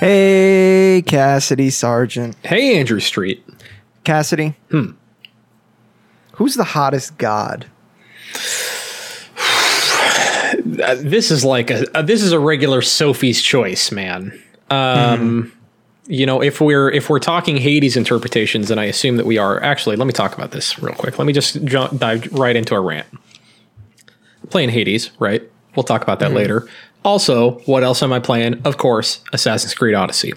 Hey, Cassidy Sargent. Hey, Andrew Street. Cassidy. Hmm. Who's the hottest god? Uh, this is like a uh, this is a regular Sophie's choice, man. Um, You know, if we're if we're talking Hades interpretations, and I assume that we are. Actually, let me talk about this real quick. Let me just jump, dive right into a rant. Playing Hades, right? We'll talk about that later. Also, what else am I playing? Of course, Assassin's Creed Odyssey.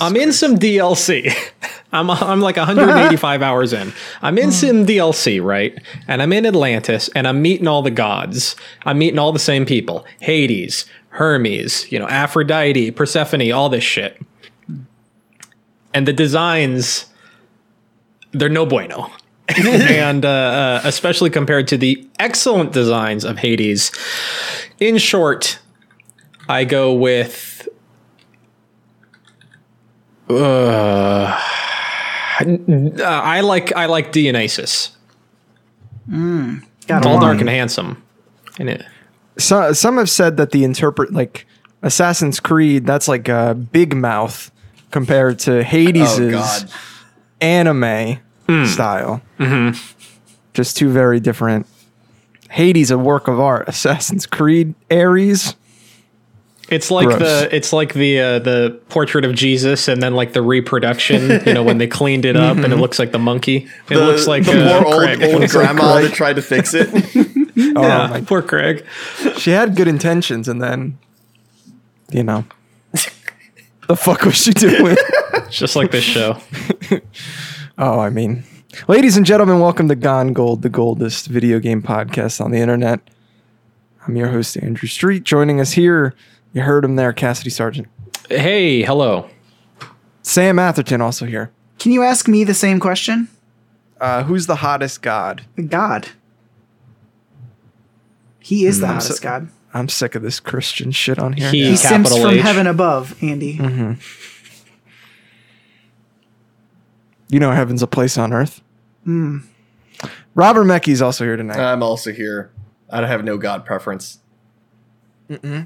I'm in some DLC. I'm I'm like 185 hours in. I'm in some DLC, right? And I'm in Atlantis, and I'm meeting all the gods. I'm meeting all the same people: Hades, Hermes, you know, Aphrodite, Persephone, all this shit. And the designs, they're no bueno. and uh, uh, especially compared to the excellent designs of Hades. In short, I go with uh, I like I like Dionysus. Got Tall, dark, and handsome. And it, So, some have said that the interpret like Assassin's Creed that's like a big mouth compared to Hades's Oh God. anime style. Mm-hmm. Just two very different. Hades a work of art. Assassin's Creed Ares. it's like Gross. the it's like the uh, the portrait of Jesus, and then like the reproduction. You know, when they cleaned it up, and it looks like the monkey. It looks like the uh, poor old, Craig. old Looks grandma that tried to fix it. Oh yeah, my! poor Craig. She had good intentions, and then, you know, the fuck was she doing? Just like this show. Oh, I mean, ladies and gentlemen, welcome to Gone Gold, the goldest video game podcast on the internet. I'm your host, Andrew Street. Joining us here, you heard him there, Cassidy Sargent. Hey, hello. Sam Atherton also here. Can you ask me the same question? Uh, who's the hottest god? God. He is the I'm hottest so- God. I'm sick of this Christian shit on here. He- He simps capital from heaven above, Andy. You know, heaven's a place on earth. Hmm. Robert Mecky's also here tonight. I'm also here. I have no god preference.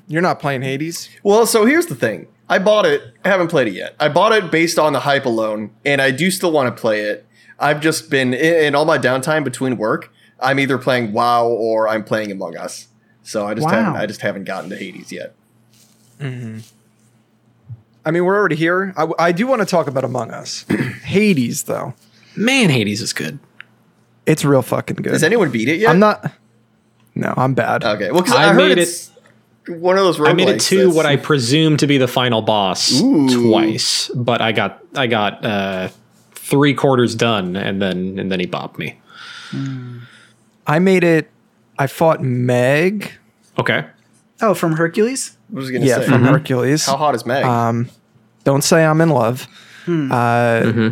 You're not playing Hades. Well, so here's the thing. I bought it. I haven't played it yet. I bought it based on the hype alone, and I do still want to play it. I've just been in, in all my downtime between work. I'm either playing WoW or I'm playing Among Us. So I just Wow. haven't. I just haven't gotten to Hades yet. Mm-hmm. I mean, we're already here. I, I do want to talk about Among Us. Hades, though, Man, Hades is good. it's real fucking good. Has anyone beat it yet? I'm not. No, I'm bad. Okay. Well, because I I, heard made it's one of those. I made it to that's- what I presume to be the final boss Ooh. twice, but I got I got uh, three quarters done, and then and then he bopped me. I made it. I fought Meg. Okay, Oh, from Hercules? I was gonna Yeah, say. from Hercules. How hot is Meg? Um, don't say I'm in love. Uh,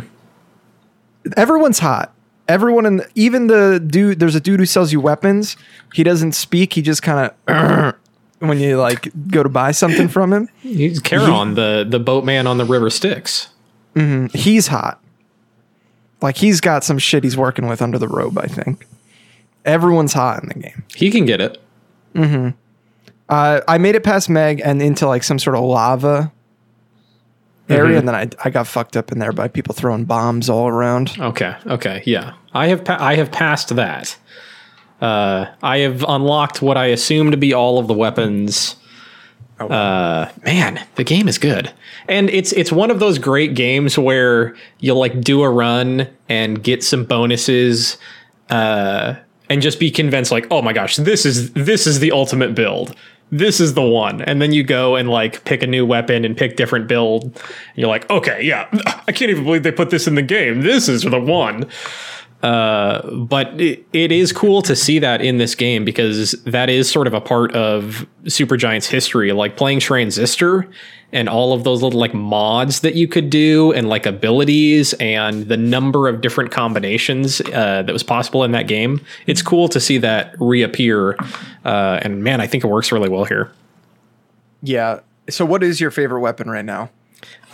Everyone's hot. Everyone in the, even the dude. There's a dude who sells you weapons. He doesn't speak. He just kind of when you like go to buy something from him. he's Charon, the the boatman on the river Styx. He's hot. Like he's got some shit he's working with under the robe. I think everyone's hot in the game. He can get it. Uh, I made it past Meg and into like some sort of lava area, and then I I got fucked up in there by people throwing bombs all around. Okay, okay, yeah. I have pa- I have passed that. Uh, I have unlocked what I assume to be all of the weapons. Uh, man, the game is good, and it's it's one of those great games where you'll like do a run and get some bonuses, uh, and just be convinced like, oh my gosh, this is this is the ultimate build. This is the one, and then you go and like pick a new weapon and pick different build. And you're like, okay, yeah, I can't even believe they put this in the game. This is the one Uh, but it, it is cool to see that in this game because that is sort of a part of Supergiant's history, like playing Transistor and all of those little like mods that you could do and like abilities and the number of different combinations uh, that was possible in that game. It's cool to see that reappear, uh, and man, I think it works really well here. Yeah. So, what is your favorite weapon right now?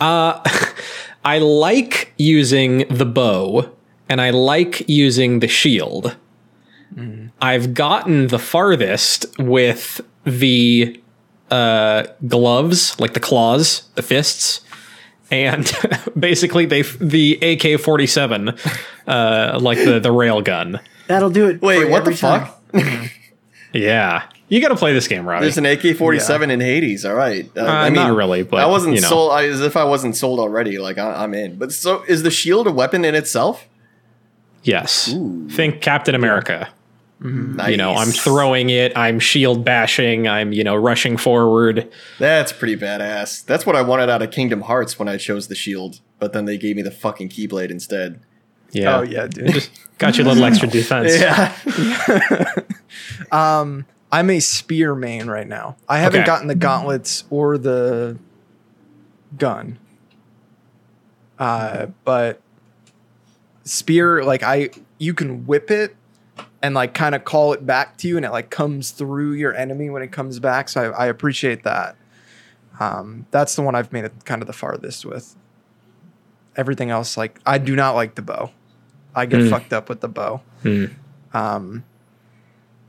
I like using the bow and I like using the shield. I've gotten the farthest with the uh, gloves, like the claws, the fists, and basically they the AK forty seven, uh, like the the rail gun. That'll do it. Wait, what the time. fuck? Yeah, you got to play this game, Robbie. There's an AK forty seven in Hades. All right, uh, Uh, not really, but, I wasn't you know. sold. I, as if I wasn't sold already. Like I, I'm in. But so is the shield a weapon in itself? Yes, think Captain America. Nice. You know, I'm throwing it, I'm shield bashing, I'm you know rushing forward. That's pretty badass. That's what I wanted out of Kingdom Hearts when I chose the shield, but then they gave me the fucking keyblade instead. Yeah, Oh yeah, dude. Just got you a little extra defense. Yeah. um, I'm a spear main right now. I haven't Okay. gotten the gauntlets or the gun. Uh, but spear, like I, you can whip it and like kind of call it back to you, and it like comes through your enemy when it comes back. So I, I appreciate that. Um, that's the one I've made it kind of the farthest with. Everything else, like I do not like the bow. I get Mm. fucked up with the bow. Mm. Um,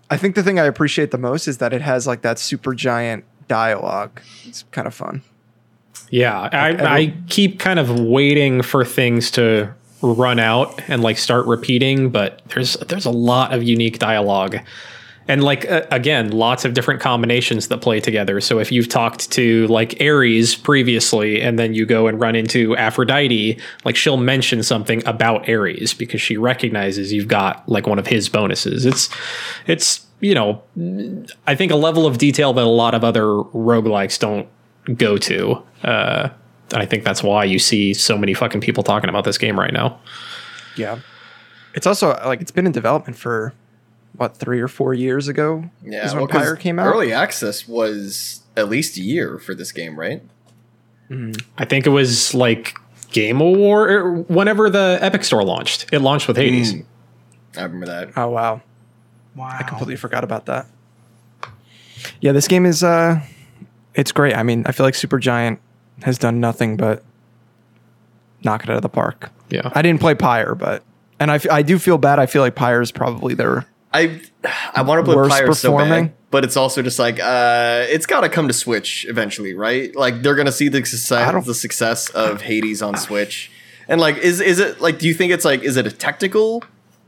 I think the thing I appreciate the most is that it has like that super giant dialogue. It's kind of fun. Yeah, I, every- I keep kind of waiting for things to run out and like start repeating, but there's there's a lot of unique dialogue. And like uh, again, lots of different combinations that play together. So if you've talked to like Ares previously and then you go and run into Aphrodite, like she'll mention something about Ares because she recognizes you've got like one of his bonuses. It's it's you know, I think a level of detail that a lot of other roguelikes don't go to. Uh, I think that's why you see so many fucking people talking about this game right now. Yeah. It's also like it's been in development for what three or four years ago. Yeah. is when well, 'cause Pyre came out. Early access was at least a year for this game, right? I think it was like Game Award or whenever the Epic Store launched. It launched with Hades. Mm. I remember that. Oh wow, Wow. I completely forgot about that. Yeah, this game is uh, it's great. I mean, I feel like Supergiant has done nothing but knock it out of the park. Yeah. I didn't play Pyre, but and I, f- I do feel bad. I feel like Pyre is probably their I I want to play Worst Pyre so bad, but it's also just like uh, it's got to come to Switch eventually, right? Like they're gonna see the success the success of Hades on Switch, and like is is it like do you think it's like is it a technical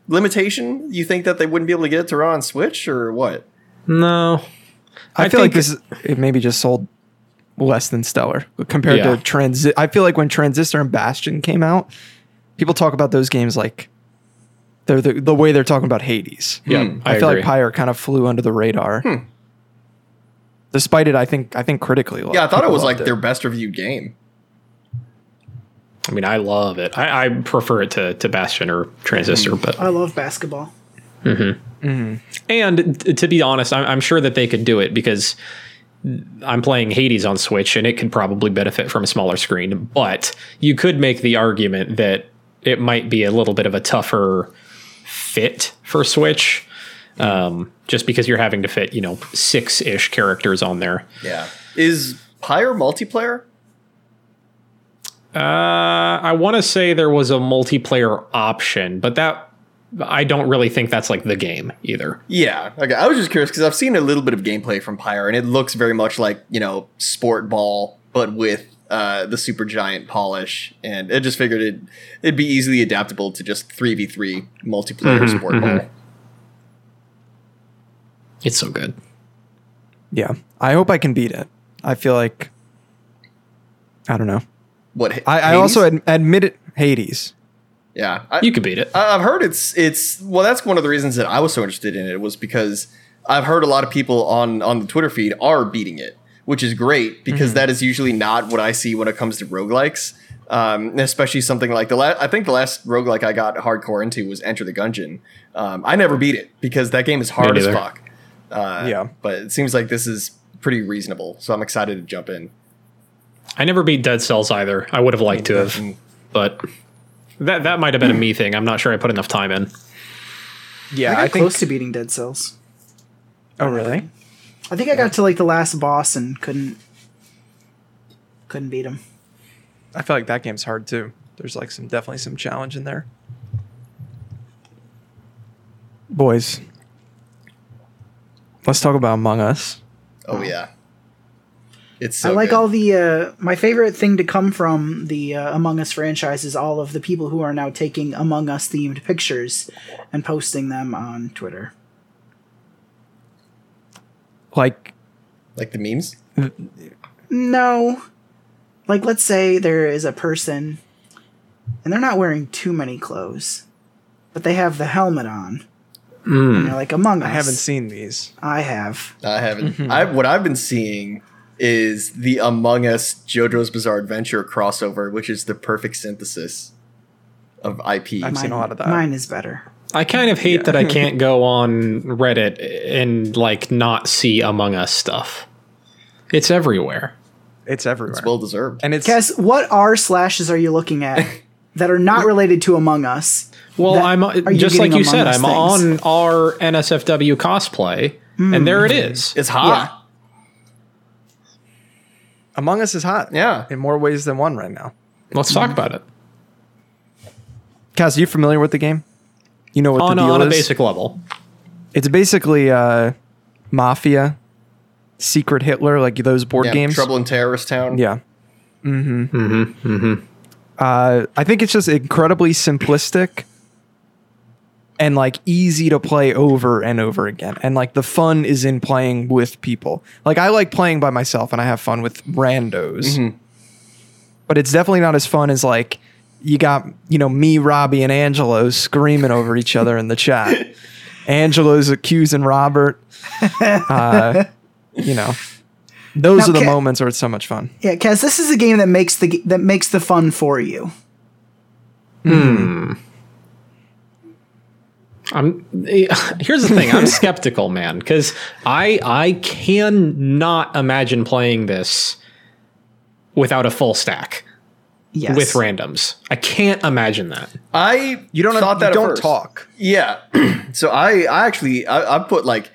limitation? You think that they wouldn't be able to get it to run on Switch or what? No. I, I feel like this is, it maybe just sold less than stellar compared Yeah. to Transit. I feel like when Transistor and Bastion came out, people talk about those games like they're the, the way they're talking about Hades. Yeah, Hmm. I, I, feel agree. like Pyre kind of flew under the radar. Hmm. Despite it, I think I think critically. Yeah, I thought it was like loved their best reviewed game. I mean, I love it. I, I prefer it to, to Bastion or Transistor, hmm. but I love basketball. Mm-hmm. Mm-hmm. and t- to be honest, I'm, I'm sure that they could do it because I'm playing Hades on Switch and it could probably benefit from a smaller screen. But you could make the argument that it might be a little bit of a tougher fit for Switch, um, just because you're having to fit, you know, six ish characters on there. Yeah, is Pyre multiplayer? Uh, I want to say there was a multiplayer option, but that I don't really think that's like the game either. Yeah, okay. I was just curious because I've seen a little bit of gameplay from Pyre, and it looks very much like you know sport ball, but with uh, the super giant polish. And I just figured it it'd be easily adaptable to just three v three multiplayer sport ball. It's so good. Yeah, I hope I can beat it. I feel like I don't know. What I, I also ad- admit it. Hades. Yeah. I, You could beat it. I- I've heard it's it's well. That's one of the reasons that I was so interested in it was because I've heard a lot of people on on the Twitter feed are beating it, which is great because that is usually not what I see when it comes to roguelikes. Um, especially something like the last. I think the last roguelike I got hardcore into was Enter the Gungeon. Um, I never beat it because that game is hard as fuck. Uh, Yeah. but it seems like this is pretty reasonable, so I'm excited to jump in. I never beat Dead Cells either. I would have liked to have, but that that might have been a me thing. I'm not sure I put enough time in. Yeah, I got I, think. close to beating Dead Cells. oh, really? I think I got to like the last boss and couldn't couldn't beat him. I feel like that game's hard too. There's like some definitely some challenge in there. Boys, let's talk about Among Us. Oh yeah, It's so I like good. all the. Uh, my favorite thing to come from the uh, Among Us franchise is all of the people who are now taking Among Us themed pictures and posting them on Twitter. Like like the memes. No. Like, let's say there is a person and they're not wearing too many clothes, but they have the helmet on. And they're like Among Us. I haven't seen these. I have. I haven't. Mm-hmm. I what I've been seeing is the Among Us JoJo's Bizarre Adventure crossover, which is the perfect synthesis of IP. I've seen a lot of that. Mine is better. I kind of hate that I can't go on Reddit and like not see Among Us stuff. It's everywhere. It's everywhere. It's well deserved. and it's Cass, what R slashes are you looking at that are not related to Among Us? Well, I'm uh, are you just like you Among said. Us I'm things? on our NSFW cosplay, and hmm. there it is. It's hot. Among Us is hot. Yeah. In more ways than one right now. Let's talk about it Cass, are you familiar with the game? You know what on, the deal on a basic level. It's basically uh, Mafia, Secret Hitler, like those board Yeah, games. Trouble in Terrorist Town. Yeah. Mm-hmm. Mm-hmm. Mm-hmm. Uh, I think it's just incredibly simplistic and like easy to play over and over again. And like the fun is in playing with people. Like I like playing by myself and I have fun with randos. But it's definitely not as fun as like you got, you know, me, Robbie, and Angelo screaming over each other in the chat. Angelo's accusing Robert. Uh, you know, those Now, are the Ca- moments where it's so much fun. Yeah, Cass, this is a game that makes the that makes the fun for you. I'm here's the thing. I'm skeptical, man, because I I cannot imagine playing this without a full stack Yes. with randoms. I can't imagine that. I You don't thought have, that you don't first. talk. Yeah. so I, I actually I, I put like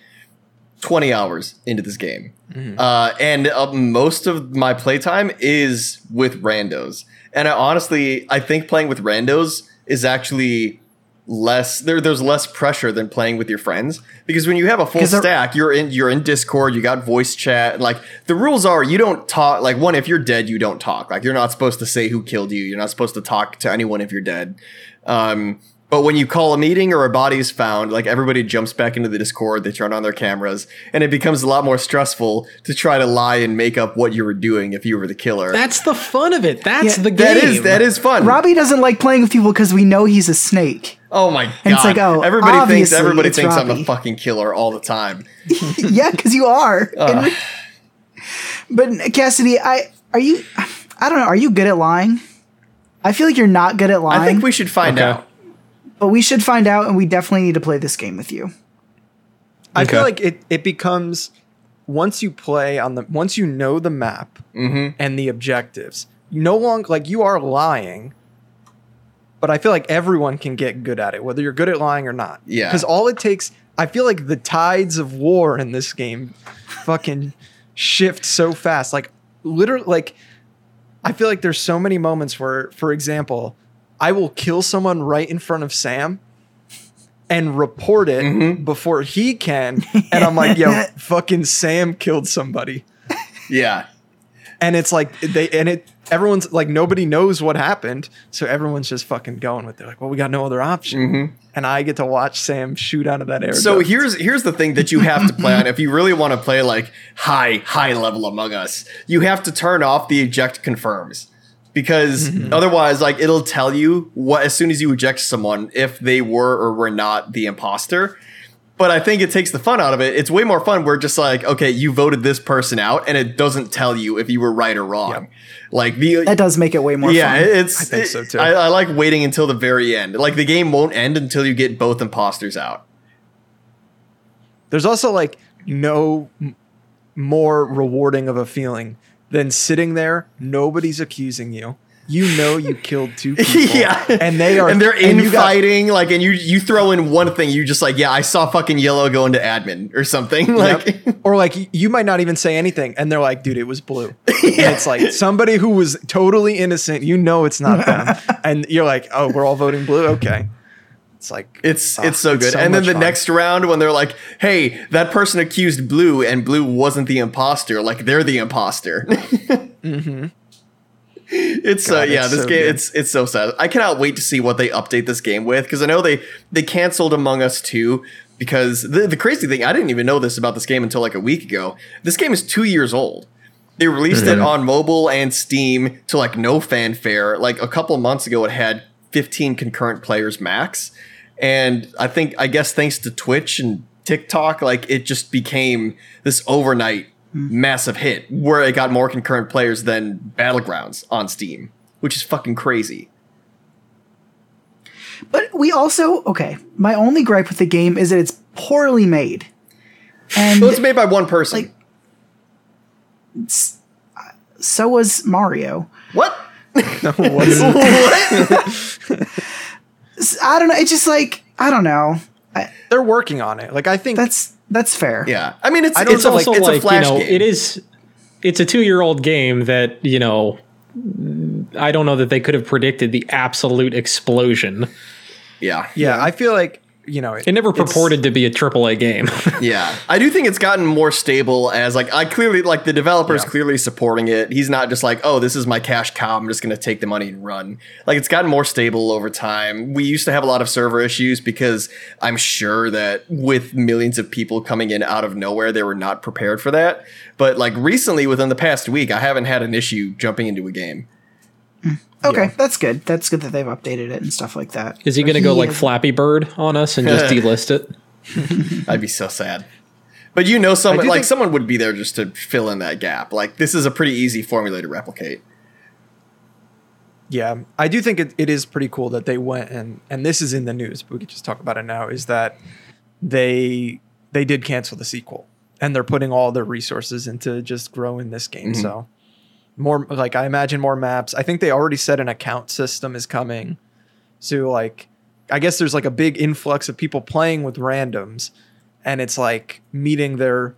20 hours into this game. Uh, and uh, most of my playtime is with randos. And I honestly, I think playing with randos is actually less there there's less pressure than playing with your friends because when you have a full stack you're in you're in discord you got voice chat like the rules are you don't talk like one if you're dead you don't talk like you're not supposed to say who killed you you're not supposed to talk to anyone if you're dead um but when you call a meeting or a body is found, like everybody jumps back into the Discord, they turn on their cameras, and it becomes a lot more stressful to try to lie and make up what you were doing if you were the killer. That's the fun of it. That's Yeah, the game. that is that is fun. Robbie doesn't like playing with people because we know he's a snake. Oh my god! And it's like, oh, everybody thinks everybody it's thinks I'm a fucking killer all the time. yeah, because you are. In re- but Cassidy, I are you? I don't know. Are you good at lying? I feel like you're not good at lying. I think we should find Okay. out. but we should find out, and we definitely need to play this game with you. I feel like it, it becomes once you play on the once you know the map Mm-hmm. and the objectives, no longer like you are lying. But I feel like everyone can get good at it, whether you're good at lying or not. Yeah. Because all it takes, I feel like the tides of war in this game fucking shift so fast. Like literally, like I feel like there's so many moments where, for example, I will kill someone right in front of Sam and report it Mm-hmm. before he can. And I'm like, yo, fucking Sam killed somebody. Yeah. And it's like they and it everyone's like nobody knows what happened. So everyone's just fucking going with it. Like, well, we got no other option. And I get to watch Sam shoot out of that air. Mm-hmm. So duct. here's here's the thing that you have to play on if you really want to play like high high level Among Us. You have to turn off the eject confirms because otherwise, like it'll tell you what as soon as you eject someone if they were or were not the imposter. But I think it takes the fun out of it. It's way more fun. We're just like, okay, you voted this person out, and it doesn't tell you if you were right or wrong. Like the That does make it way more yeah, fun. it's. I think so, too. I, I like waiting until the very end. Like the game won't end until you get both imposters out. There's also like no m- more rewarding of a feeling than sitting there, nobody's accusing you. You know you killed two people. yeah, And they are and they're and got- infighting. like, and you you throw in one thing, you just like, yeah, I saw fucking yellow go into admin or something. Like, Yep. or like you might not even say anything, and they're like, "Dude, it was blue." And it's like somebody who was totally innocent. You know, it's not them, and you're like, "Oh, we're all voting blue." Okay, It's like It's ah, it's so good. and then the fun. next round when they're like, "Hey, that person accused Blue, and Blue wasn't the imposter. Like they're the imposter." mm-hmm. It's uh, yeah, it's this so game good. it's it's so sad. I cannot wait to see what they update this game with because I know they they canceled Among Us 2 because the the crazy thing I didn't even know this about this game until like a week ago. This game is 2 years old. They released it on mobile and Steam to like no fanfare. Like a couple months ago, it had 15 concurrent players max. And I think, I guess, thanks to Twitch and TikTok, like it just became this overnight Mm. massive hit where it got more concurrent players than Battlegrounds on Steam, which is fucking crazy. But we also okay. My only gripe with the game is that it's poorly made, and So it's made by one person. Like- so was Mario. what? What is what? S- I don't know. It's just like I don't know. I, They're working on it. Like I think that's that's fair. Yeah. I mean, it's, I it's, know, a, also it's like a flash you know game. it is it's a two-year-old game that you know i don't know that they could have predicted the absolute explosion Yeah. yeah, I feel like you know it never purported to be a aaa game Yeah, I do think it's gotten more stable as like I clearly like the developer's Yeah. clearly supporting it. He's not just like, oh, this is my cash cow. I'm just gonna take the money and run. Like it's gotten more stable over time. We used to have a lot of server issues because I'm sure that with millions of people coming in out of nowhere, they were not prepared for that. But like recently, within the past week, I haven't had an issue jumping into a game. Okay, Yeah. that's good. That's good that they've updated it and stuff like that. is he going to go like has- flappy bird on us and just delist it I'd be so sad. But you know, someone like think- someone would be there just to fill in that gap. Like this is a pretty easy formula to replicate. Yeah, I do think it, it is pretty cool that they went and and this is in the news, but we could just talk about it now. Is that they they did cancel the sequel and they're putting all their resources into just growing this game. Mhm. So more like I imagine more maps. I think they already said an account system is coming. So like I guess there's like a big influx of people playing with randoms and it's like meeting their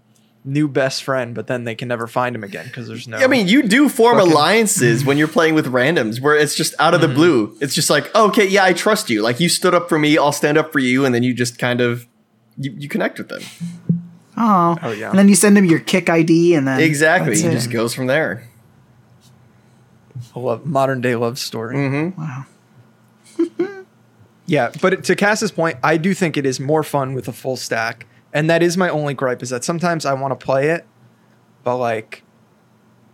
new best friend, but then they can never find him again because there's no I mean, you do form Fucking- alliances when you're playing with randoms where it's just out of the mm-hmm. blue. It's just like, okay, yeah, I trust you. Like you stood up for me, I'll stand up for you, and then you just kind of you, you connect with them. Oh, Oh, yeah. And then you send them your Kik ID, and then Exactly. that's It it. just goes from there. A love, modern day love story. Mm-hmm. Wow. Yeah, but to Cass's point, I do think it is more fun with a full stack, and that is my only gripe is that sometimes I want to play it, but like,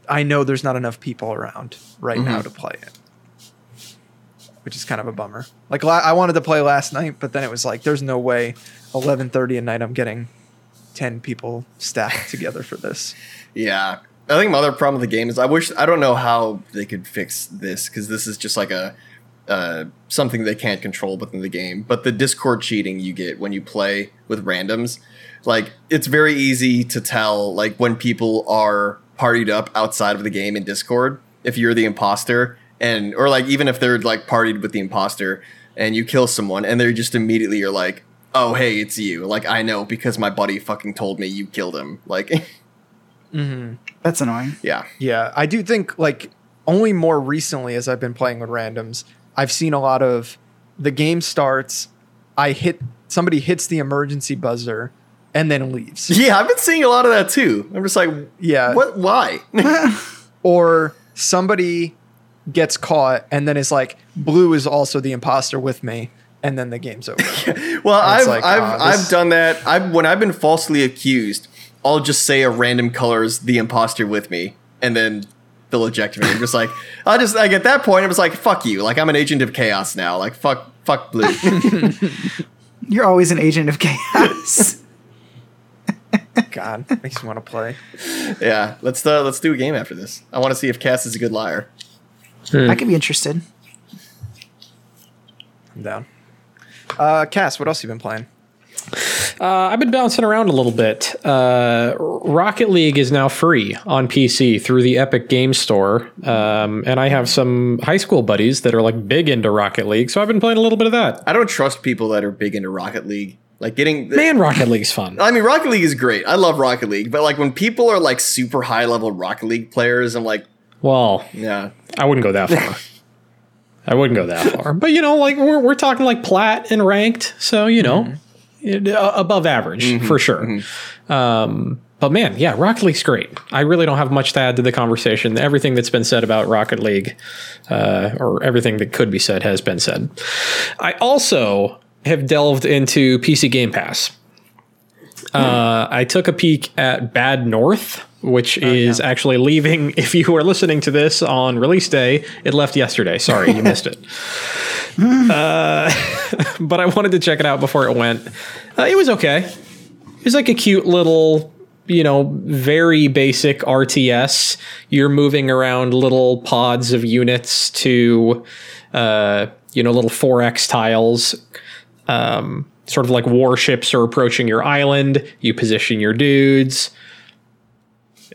I know there's not enough people around right now Mhm. to play it, which is kind of a bummer. Like I wanted to play last night, but then it was like, there's no way, 11:30 at night, I'm getting ten people stacked together for this. Yeah. I think my other problem with the game is I wish I don't know how they could fix this because this is just like a uh, something they can't control within the game. But the Discord cheating you get when you play with randoms, like it's very easy to tell like when people are partied up outside of the game in Discord if you're the imposter and or like even if they're like partied with the imposter and you kill someone and they're just immediately you're like oh hey it's you like I know because my buddy fucking told me you killed him like Mm-hmm. That's annoying. yeah Yeah, I do think like only more recently as I've been playing with randoms, I've seen a lot of the game starts, I hit somebody hits the emergency buzzer and then leaves. Yeah, I've been seeing a lot of that too. I'm just like, Yeah. what? Why? Or somebody gets caught and then is like, Blue is also the imposter with me, and then the game's over. well, I've like, I've ah, this- I've done that. I've when I've been falsely accused, I'll just say a random color's the imposter with me, and then they'll eject me. I'm just like, I just like at that point, I was like, fuck you. Like I'm an agent of chaos now. Like fuck fuck blue. You're always an agent of chaos. God, makes me want to play. yeah, let's uh, let's do a game after this. I want to see if Cass is a good liar. I could be interested. I'm down. Uh, Cass, what else you been playing? Uh, I've been bouncing around a little bit. Uh, Rocket League is now free on PC through the Epic Game Store, um, and I have some high school buddies that are like big into Rocket League, so I've been playing a little bit of that. I don't trust people that are big into Rocket League. Like getting Man, Rocket League's fun. I mean, Rocket League is great. I love Rocket League, but like when people are like super high level Rocket League players, I'm like, Well, yeah, I wouldn't go that far. I wouldn't go that far. But you know, like we're we're talking like plat and ranked, so you know, uh, above average for sure. Um, but man, yeah, Rocket League's great. I really don't have much to add to the conversation. Everything that's been said about Rocket League, uh, or everything that could be said, has been said. I also have delved into PC Game Pass. Uh, I took a peek at Bad North, which is actually leaving. If you are listening to this on release day, it left yesterday. Sorry, you missed it. Uh, but I wanted to check it out before it went. Uh, it was okay. It was like a cute little, you know, very basic RTS. You're moving around little pods of units to, uh, you know, little 4X tiles. Um, sort of like warships are approaching your island. You position your dudes,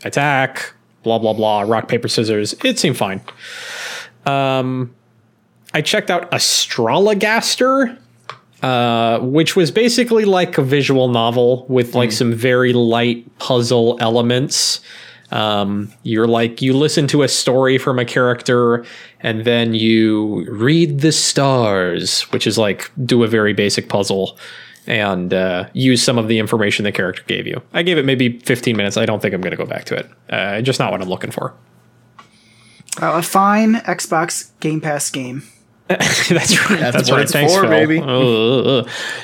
attack, blah, blah, blah, rock, paper, scissors. It seemed fine. Um, I checked out Astrologaster, uh, which was basically like a visual novel with like some very light puzzle elements. Um, you're like you listen to a story from a character and then you read the stars, which is like do a very basic puzzle and uh, use some of the information the character gave you. I gave it maybe 15 minutes. I don't think I'm going to go back to it. Uh, just not what I'm looking for. Uh, a fine Xbox Game Pass game. That's right. That's, what right. it's Thanks, for, Phil. baby. Uh,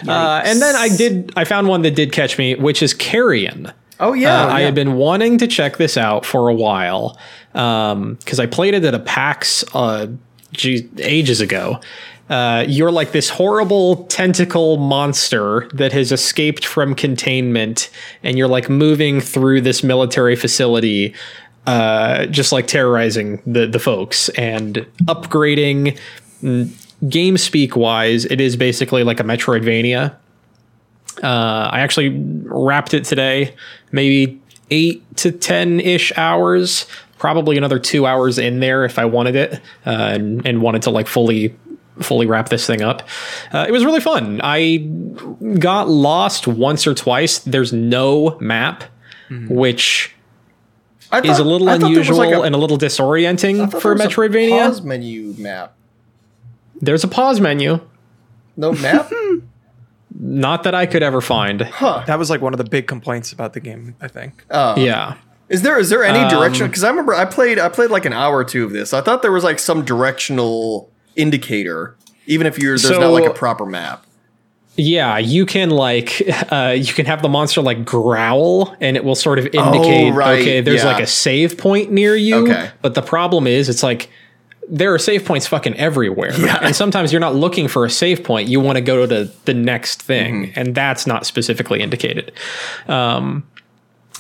uh, and then I did. I found one that did catch me, which is Carrion. Oh yeah, Uh, I had been wanting to check this out for a while because I played it at a PAX uh, geez, ages ago. Uh, you're like this horrible tentacle monster that has escaped from containment, and you're like moving through this military facility, uh, just like terrorizing the the folks and upgrading. Game speak wise, it is basically like a Metroidvania. Uh, I actually wrapped it today, maybe eight to 10 ish hours, probably another two hours in there if I wanted it uh, and, and wanted to like fully fully wrap this thing up. Uh, it was really fun. I got lost once or twice. There's no map, which I is a little I thought there was unusual like a- and a little disorienting thought for there was a Metroidvania. pause menu map. There's a pause menu. No map. Not that I could ever find. huh. That was like one of the big complaints about the game, I think. Oh. Yeah. Is there is there Um, any direction? Because I remember I played I played like an hour or two of this. I thought there was like some directional indicator, even if you're there's not like a proper map. Yeah, you can like uh, you can have the monster like growl, and it will sort of indicate Oh, right, okay, there's yeah. like a save point near you. Okay. But the problem is, it's like there are save points fucking everywhere, yeah. and sometimes you're not looking for a save point. You want to go to the next thing, Mm-hmm. and that's not specifically indicated. Um,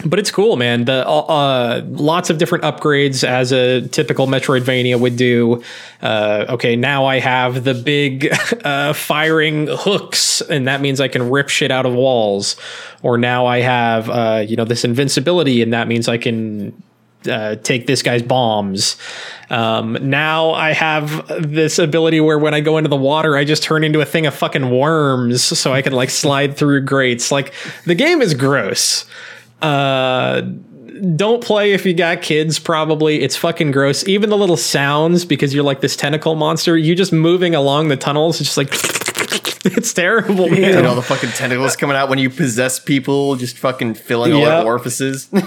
but it's cool, man. The uh, uh, lots of different upgrades as a typical Metroidvania would do. Uh, okay, now I have the big uh, firing hooks, and that means I can rip shit out of walls. Or now I have uh, you know this invincibility, and that means I can uh, take this guy's bombs. Um, now I have this ability where when I go into the water, I just turn into a thing of fucking worms, so I can like slide through grates. Like the game is gross. Uh, don't play if you got kids. Probably it's fucking gross. Even the little sounds because you're like this tentacle monster. You just moving along the tunnels. It's just like it's terrible. Man. And all the fucking tentacles coming out when you possess people, just fucking filling all the their orifices.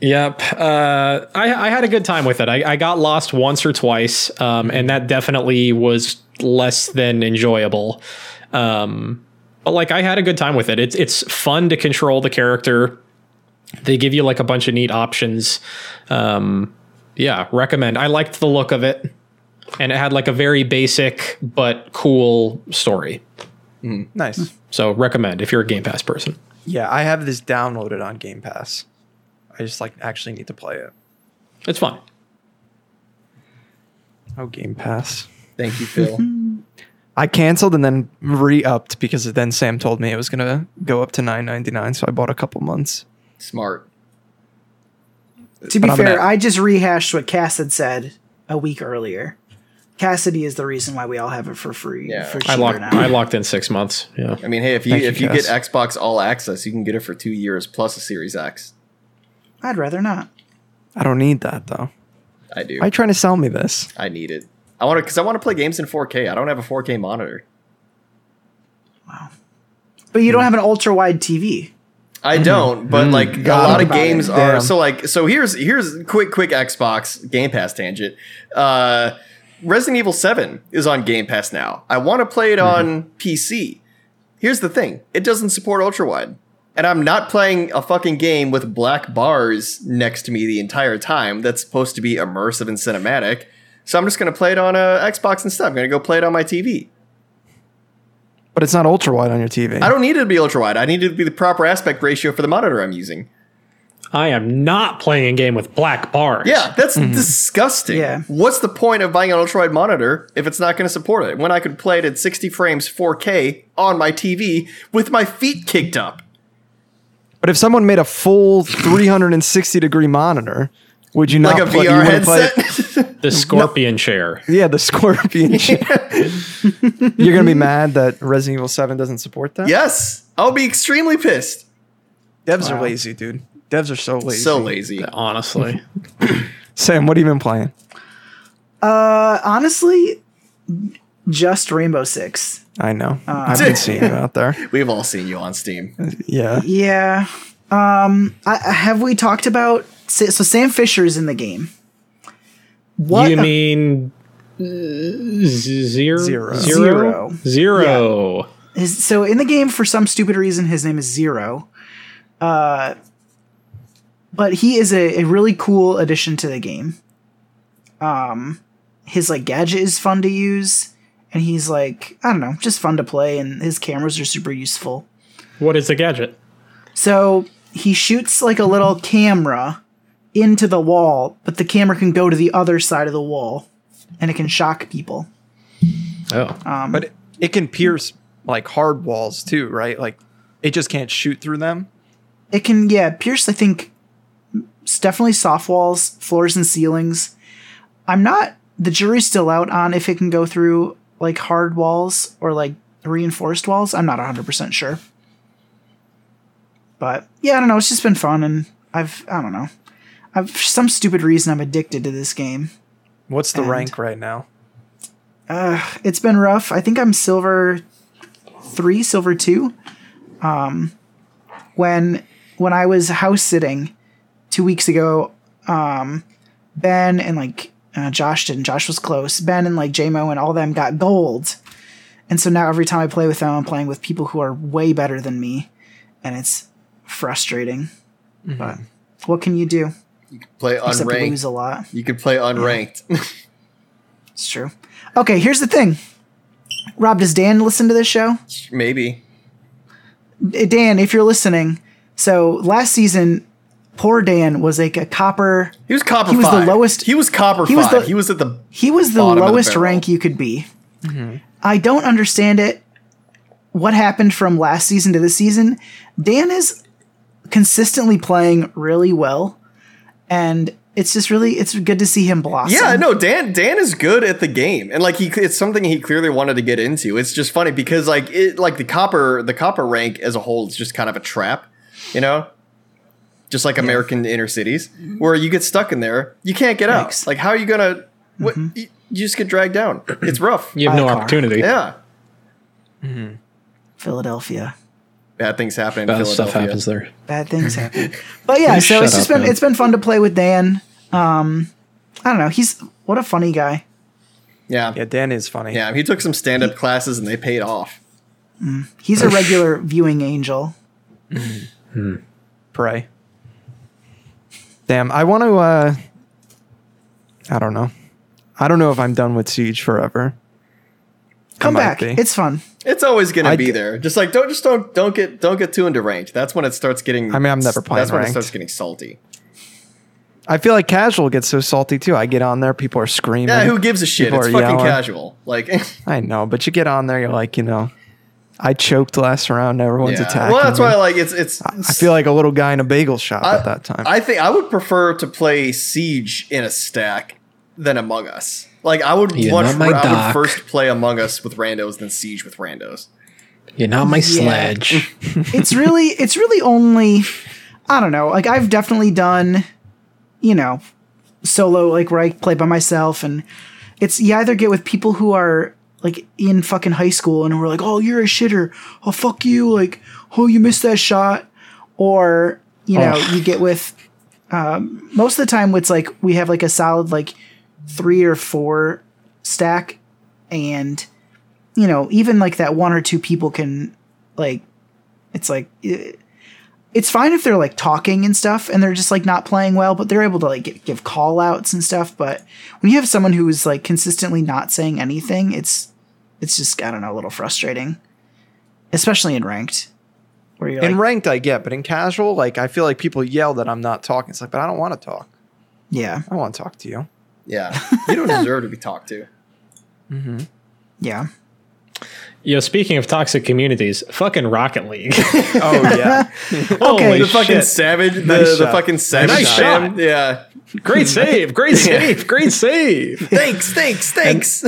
Yep. Uh, I, I had a good time with it. I, I got lost once or twice, um, and that definitely was less than enjoyable. Um, but like I had a good time with it. It's it's fun to control the character. They give you like a bunch of neat options. Um, yeah, recommend. I liked the look of it, and it had like a very basic but cool story. Nice. So recommend if you're a Game Pass person. Yeah, I have this downloaded on Game Pass. I just like actually need to play it. It's fun. Oh, Game Pass. Thank you, Phil. I canceled and then re-upped because then Sam told me it was gonna go up to nine ninety nine, so I bought a couple months. Smart. To be fair, I just rehashed what Cass had said a week earlier. Cassidy is the reason why we all have it for free. Yeah. for I locked now. I locked in six months. Yeah. I mean, hey, if you Thank if you get Xbox All Access, you can get it for two years plus a Series X. I'd rather not. I don't need that though. I do. Why are you trying to sell me this? I need it. I want to because I want to play games in 4K. I don't have a 4K monitor. Wow. But you don't hmm. have an ultra wide TV. I don't, but like a lot of games are Damn. so like so here's here's quick quick Xbox Game Pass tangent. Uh Resident Evil 7 is on Game Pass now. I want to play it on PC. Here's the thing. It doesn't support ultra wide. And I'm not playing a fucking game with black bars next to me the entire time that's supposed to be immersive and cinematic. So I'm just going to play it on a Xbox instead. I'm going to go play it on my TV. But it's not ultra wide on your TV. I don't need it to be ultra wide. I need it to be the proper aspect ratio for the monitor I'm using. I am not playing a game with black bars. Yeah, that's mm-hmm. disgusting. Yeah. What's the point of buying an ultra wide monitor if it's not going to support it? When I could play it at 60 frames 4K on my TV with my feet kicked up. But if someone made a full 360 degree monitor, would you not Like a play- VR wouldn't play- headset. The scorpion chair. yeah, the scorpion. shit. You're gonna be mad that Resident Evil 7 doesn't support that. yes. I'll be extremely pissed. devs Wow. are lazy, dude. Devs are so lazy. So lazy. Honestly. Sam, what have you been playing? Uh, honestly, just Rainbow Six. I know. I've been seeing it out there. We've all seen you on Steam. Yeah. Yeah. Um, I, I- have we talked about so Sam Fisher is in the game? What you a- mean z- zero? Zero. Zero? Zero. his, so in the game for some stupid reason his name is Zero. Uh, but he is a, a really cool addition to the game. Um, his like gadget is fun to use, and he's like I don't know, just fun to play, and his cameras are super useful. What is the gadget? So he shoots like a little camera into the wall, but the camera can go to the other side of the wall, and it can shock people. Oh. Um, but it, it can pierce like hard walls too, right? Like it just can't shoot through them. It can, yeah, pierce. I think it's definitely soft walls, floors, and ceilings. I'm not. The jury's still out on if it can go through like hard walls or like reinforced walls. I'm not 100 percent sure. But yeah, I don't know. It's just been fun, and I've I don't know. I've for some stupid reason I'm addicted to this game. What's the And- rank right now? It's been rough. I think I'm silver three, silver two. Um, when when I was house sitting two weeks ago, um, Ben and like uh, Josh didn't. Josh was close. Ben and like JMO and all them got gold, and so now every time I play with them, I'm playing with people who are way better than me, and it's frustrating. But what can you do Play except lose unranked. a lot? You could play unranked. It's true. Okay, here's the thing. Rob, does Dan listen to this show? Maybe. Eh, Dan, if you're listening, so last season, poor Dan was like a copper. He was copper He was the lowest- He was copper he was five. the- he was at the He was the Bottom of the lowest rank you could be. Mm-hmm. I don't understand it. What happened from last season to this season? Dan is consistently playing really well, and it's just really it's good to see him blossom. Yeah, no, Dan Dan is good at the game, and like he, it's something he clearly wanted to get into. It's just funny because like it, like the copper, the copper rank as a whole is just kind of a trap, you know, just like American inner cities where you get stuck in there, you can't get out. Yikes. Like, how are you gonna? Mm-hmm. What you, you just get dragged down. It's rough. You have Buy no a car. opportunity. Yeah, Philadelphia. Bad things happen in Bad Philadelphia. stuff happens there. bad things happen. But yeah, so it's just up, been man. it's been fun to play with Dan. Um, I don't know. He's what a funny guy. Yeah. Yeah, yeah, Dan is funny. Yeah, he took some stand up classes and they paid off. He's a regular viewing angel. Pray. Damn, I want to. uh I don't know. I don't know if I'm done with Siege forever. Come might back. be. It's fun. It's always gonna be d- there. Just like don't just don't don't get don't get too into ranked. That's when it starts getting. I mean, I'm never playing That's when ranked. it starts getting salty. I feel like casual gets so salty too. I get on there, people are screaming. Yeah, who gives a shit? People It's fucking yelling. casual. Like, I know, but you get on there, you're like, you know, I choked last round. Everyone's yeah. attacking. Well, that's me. why like it's it's. I feel like a little guy in a bagel shop at that time. I think I would prefer to play Siege in a stack than Among Us. Like I would You're much my I would doc. first play Among Us with randos than Siege with randos. You're not my sledge. it's really it's really only I don't know. Like I've definitely done, you know, solo like where I play by myself and it's you either get with people who are like in fucking high school and we're like, oh, you're a shitter. Oh, fuck you. Like, oh, you missed that shot. Or, you know, Ugh. you get with, um, most of the time it's like we have like a solid like three or four stack. And, you know, even like that one or two people can like, it's like, it's fine if they're like talking and stuff and they're just like not playing well, but they're able to like gi- give call outs and stuff. But when you have someone who is like consistently not saying anything, it's it's just I don't know, a little frustrating, especially in ranked, where you're In ranked, I get, but in casual, like I feel like people yell that I'm not talking. It's like, but I don't want to talk. yeah, I want to talk to you. Yeah, you don't deserve to be talked to. Mm-hmm. yeah, Yo, speaking of toxic communities, fucking Rocket League. Oh yeah, Holy The fucking shit. savage, the, Nice the fucking savage Nice sham. shot. Yeah. Great save, great save, great save. Thanks, thanks, thanks.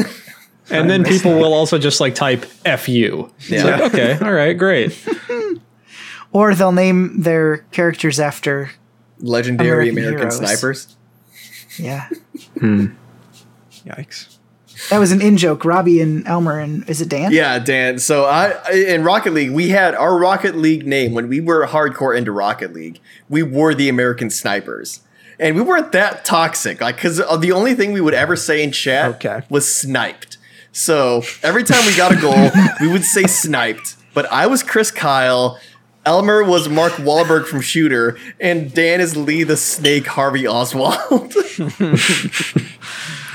And then people will also just like type "fu." It's Yeah. like, okay, all right, great. or they'll name their characters after Legendary American American, snipers. Yeah. Hmm. yikes. That was an in joke. Robbie and Elmer and is it Dan? Yeah, Dan. So I in Rocket League, we had our Rocket League name when we were hardcore into Rocket League. We were the American Snipers, and we weren't that toxic. Like, because uh, the only thing we would ever say in chat Okay. was sniped. So every time we got a goal, we would say sniped. But I was Chris Kyle. Elmer was Mark Wahlberg from Shooter, and Dan is Lee the Snake Harvey Oswald.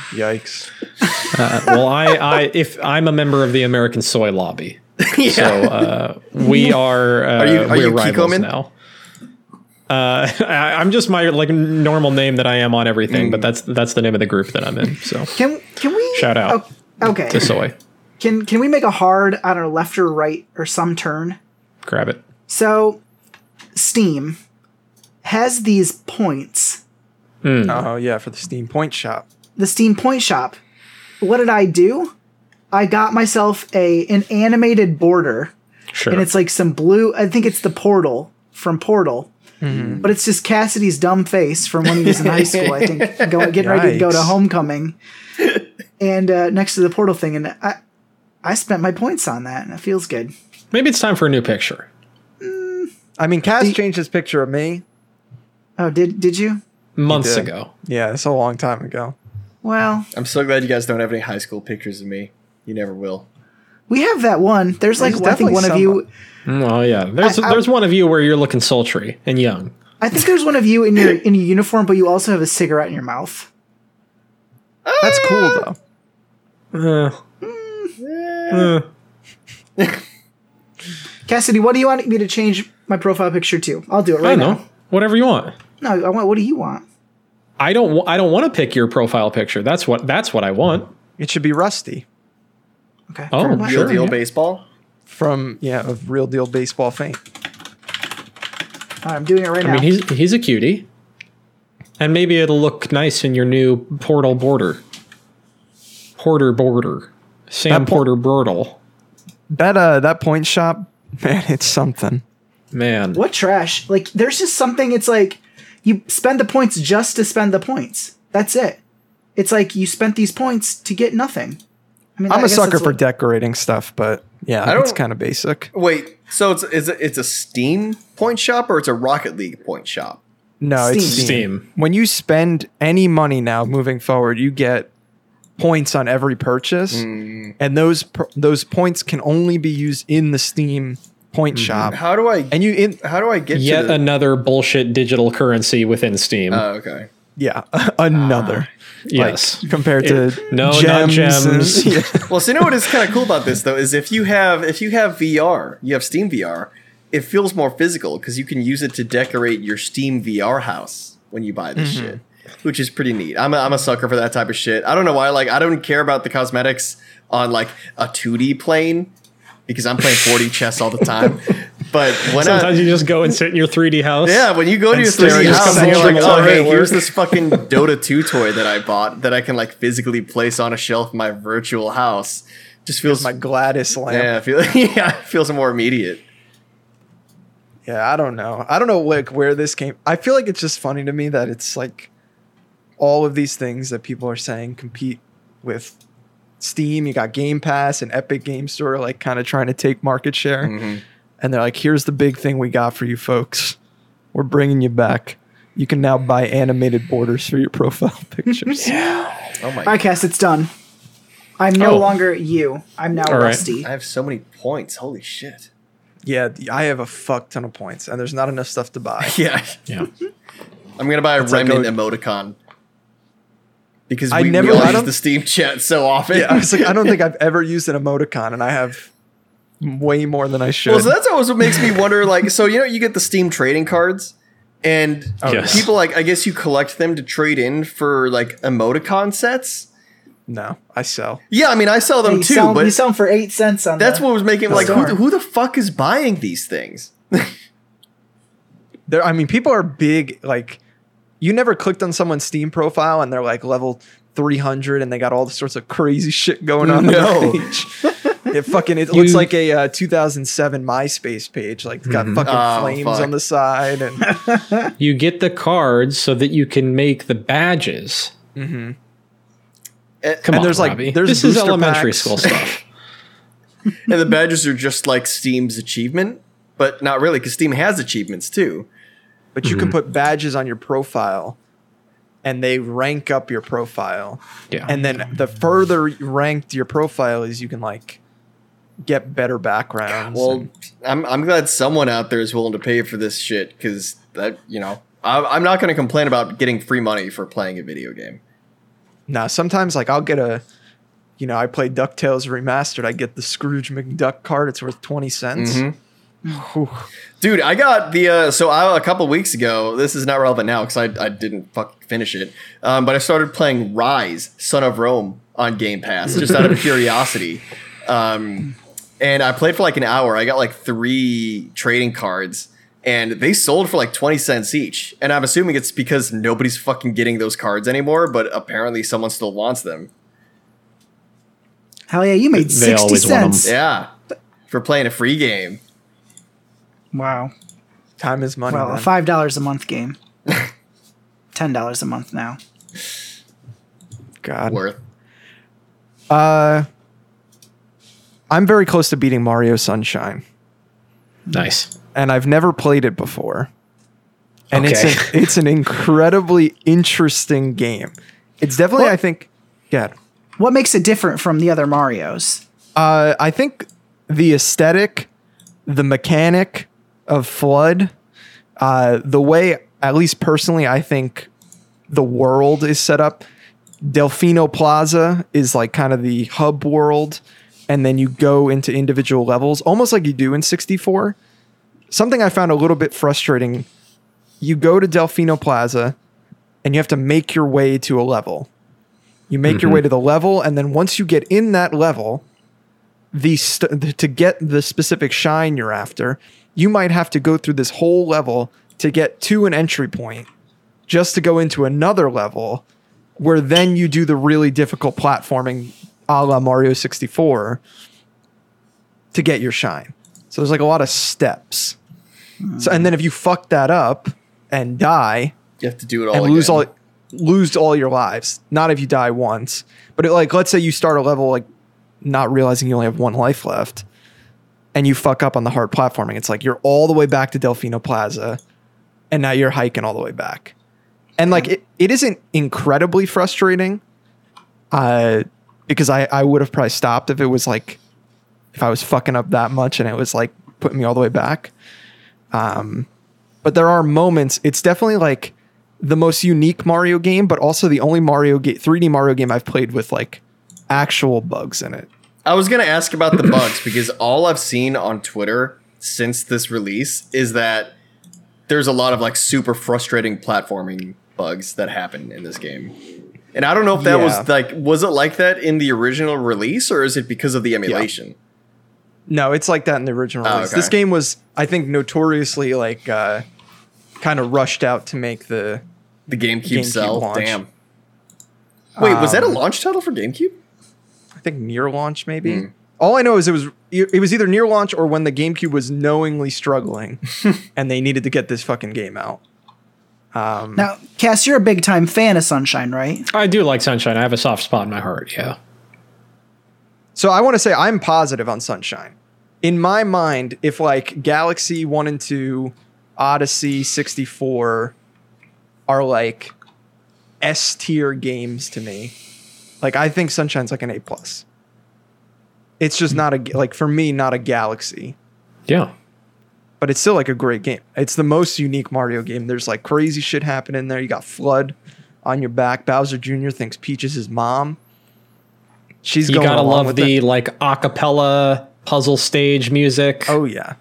Yikes. Uh, well, I, I, if I'm a member of the American Soy Lobby, yeah. so uh, we are. Uh, Are you- are we're you rivals Kikoman? now? Uh, I, I'm just my like normal name that I am on everything, but that's that's the name of the group that I'm in. So Can can we Shout out. Oh, okay. to Soy, Can can we make a hard I don't know left or right or some turn? grab it. So Steam has these points. Oh yeah, for the Steam Point shop. the Steam Point Shop. What did I do? I got myself a an animated border, Sure. and it's like some blue. I think it's the Portal from Portal, but it's just Cassidy's dumb face from when he was in high school. I think going getting ready to go to homecoming, and uh, next to the Portal thing, and I I spent my points on that, and it feels good. Maybe it's time for a new picture. I mean, Cass changed his picture of me. Oh, did did you? Months did. ago. Yeah, it's a long time ago. Well, I'm so glad you guys don't have any high school pictures of me. You never will. we have that one. There's like There's I think definitely one of you. someone. Oh yeah, there's I- I- there's one of you where you're looking sultry and young. I think there's one of you in your in your uniform, but you also have a cigarette in your mouth. That's cool though. Uh, uh, Cassidy, what do you want me to change my profile picture too. I'll do it right don't now. Whatever you want. No, I want. What do you want? I don't. wa- I don't want to pick your profile picture. That's what. That's what I want. It should be Rusty Okay. Oh, What? sure. Real deal yeah. baseball. from yeah of real deal baseball fame. All right, I'm doing it right I now. mean, he's he's a cutie, and maybe it'll look nice in your new portal border. Porter border, Sam That po- Porter Bortle. That uh that point shop, man, it's something. Man, what trash? Like, there's just something. It's like you spend the points just to spend the points. That's it. It's like you spent these points to get nothing. I mean, I I'm a sucker for what- decorating stuff, but yeah, I it's kind of basic. Wait, so it's is it, it's a Steam point shop or it's a Rocket League point shop? No, it's Steam. Steam. Steam. When you spend any money now moving forward, you get points on every purchase, Mm. and those those points can only be used in the Steam point mm-hmm. shop. How do I And you in how do I get yet to the, another bullshit digital currency within Steam. Oh, okay. yeah another ah. yes. like, compared to It- no, not gems. and- yeah. Well, so you know what is kind of cool about this though is if you have if you have VR, you have Steam VR, it feels more physical because you can use it to decorate your Steam VR house when you buy this mm-hmm. shit, which is pretty neat. I'm a, I'm a sucker for that type of shit. I don't know why. Like I don't care about the cosmetics on like a 2D plane because I'm playing 4D chess all the time. But when I, Sometimes you just go and sit in your 3D house. Yeah, when you go to your 3D at house and you're like, oh, oh, hey, here's this fucking Dota 2 toy that I bought that I can like physically place on a shelf in my virtual house. Just feels my GLaDOS lamp. yeah, feel, yeah, it feels more immediate. Yeah, I don't know. I don't know like where this came. I feel like it's just funny to me that it's like all of these things that people are saying compete with Steam, you got Game Pass and Epic Game Store, like kind of trying to take market share. Mm-hmm. And they're like, here's the big thing we got for you folks. We're bringing you back. You can now buy animated borders for your profile pictures. yeah. Oh my! All right, Cass, it's done. I'm no Oh. longer you. I'm now All right. Rusty. I have so many points. Holy shit! Yeah, I have a fuck ton of points, and there's not enough stuff to buy. Yeah, Yeah. I'm gonna buy a like remnant a- emoticon because I we, never- we I use the Steam chat so often. Yeah, I was like, I don't think I've ever used an emoticon, and I have way more than I should. Well, so that's always what makes me wonder. Like, so you know, you get the Steam trading cards, and oh, Yes. people like, I guess you collect them to trade in for like emoticon sets. no, I sell. Yeah, I mean, I sell them you, too, sell, but you sell 'em for eight cents on that's the- what was making like, who, the- who the fuck is buying these things? There, I mean, people are big. Like, you never clicked on someone's Steam profile, and they're like level 300, and they got all the sorts of crazy shit going on No. the page. It fucking it looks like a uh, 2007 MySpace page. Like, it's got fucking Oh, flames fuck. on the side, and You get the cards so that you can make the badges. Eh, Come And on, there's, like, Robbie. there's this is elementary packs. school stuff. and the badges are just like Steam's achievement, but not really because Steam has achievements too. But you can mm-hmm. put badges on your profile, and they rank up your profile. Yeah. And then the further ranked your profile is, you can like get better backgrounds. Well, and- I'm I'm glad someone out there is willing to pay for this shit because that you know I, I'm not going to complain about getting free money for playing a video game. Now, sometimes like I'll get a, you know, I play Ducktales remastered. I get the Scrooge McDuck card. It's worth twenty cents. Whew. Dude, I got the uh, so I, a couple weeks ago. This is not relevant now because I, I didn't fuck finish it. Um, but I started playing Ryse, Son of Rome on Game Pass just out of curiosity. Um, and I played for like an hour. I got like three trading cards, and they sold for like twenty cents each. And I'm assuming it's because nobody's fucking getting those cards anymore. But apparently, someone still wants them. Hell yeah, you made They 60 always want 'em. cents. Yeah, for playing a free game. Wow. Time is money. Well, a $5 a month game. $10 a month now. God. Worth. Uh, I'm very close to beating Mario Sunshine, nice. and I've never played it before. And it's an, it's an incredibly interesting game. It's definitely, What? I think, yeah. What makes it different from the other Marios? Uh, I think the aesthetic, the mechanic of FLUDD, uh, the way, at least personally, I think the world is set up. Delfino Plaza is like kind of the hub world, and then you go into individual levels, almost like you do in 64. Something I found a little bit frustrating. You go to Delfino Plaza, and you have to make your way to a level. You make your way to the level, and then once you get in that level, the st- to get the specific shine you're after, you might have to go through this whole level to get to an entry point, just to go into another level, where then you do the really difficult platforming, a la Mario 64, to get your shine. So there's like a lot of steps. So and then if you fuck that up and die, You have to do it all and again. lose all lose all your lives. Not if you die once, but it, like let's say you start a level like not realizing you only have one life left, and you fuck up on the hard platforming. It's like you're all the way back to Delfino Plaza, and now you're hiking all the way back. And like it, it isn't incredibly frustrating, uh, because I I would have probably stopped if it was like if I was fucking up that much and it was like putting me all the way back. Um, but there are moments. It's definitely like the most unique Mario game, but also the only Mario game, 3D Mario game I've played with like actual bugs in it. I was gonna ask about the bugs because all I've seen on Twitter since this release is that there's a lot of like super frustrating platforming bugs that happen in this game. And I don't know if that Yeah. was like was it like that in the original release or is it because of the emulation? No, it's like that in the original Oh, release. okay. This game was, I think, notoriously like uh, kind of rushed out to make the. The GameCube, GameCube cell. launch. Damn. Wait, was that a Um, launch title for GameCube? I think near launch maybe. Hmm. All I know is it was it was either near launch or when the GameCube was knowingly struggling, and they needed to get this fucking game out. Now, Cass, you're a big time fan of Sunshine, right? I do like Sunshine. I have a soft spot in my heart. Yeah. So I want to say I'm positive on Sunshine. In my mind, if like Galaxy 1 and 2, Odyssey 64 are like S tier games to me, like I think Sunshine's like an A plus. It's just not a like for me not a Galaxy, Yeah. but it's still like a great game. It's the most unique Mario game. There's like crazy shit happening there. You got FLUDD on your back. Bowser Jr. thinks Peach is his mom. She's You going gotta love the it. like acapella puzzle stage music. Oh yeah.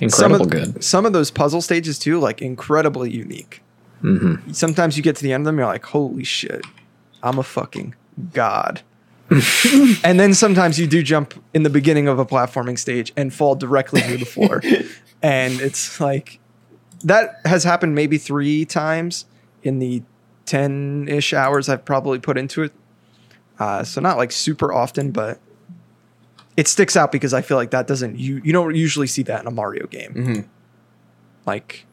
incredible some of, good. Some of those puzzle stages too, like incredibly unique. Mm-hmm. Sometimes you get to the end of them, you're like, "Holy shit, I'm a fucking god." and then sometimes you do jump in the beginning of a platforming stage and fall directly to the floor, and it's like that has happened maybe three times in the ten ish hours I've probably put into it. Uh, so not like super often, but it sticks out because I feel like that doesn't you you don't usually see that in a Mario game. Mhm. Like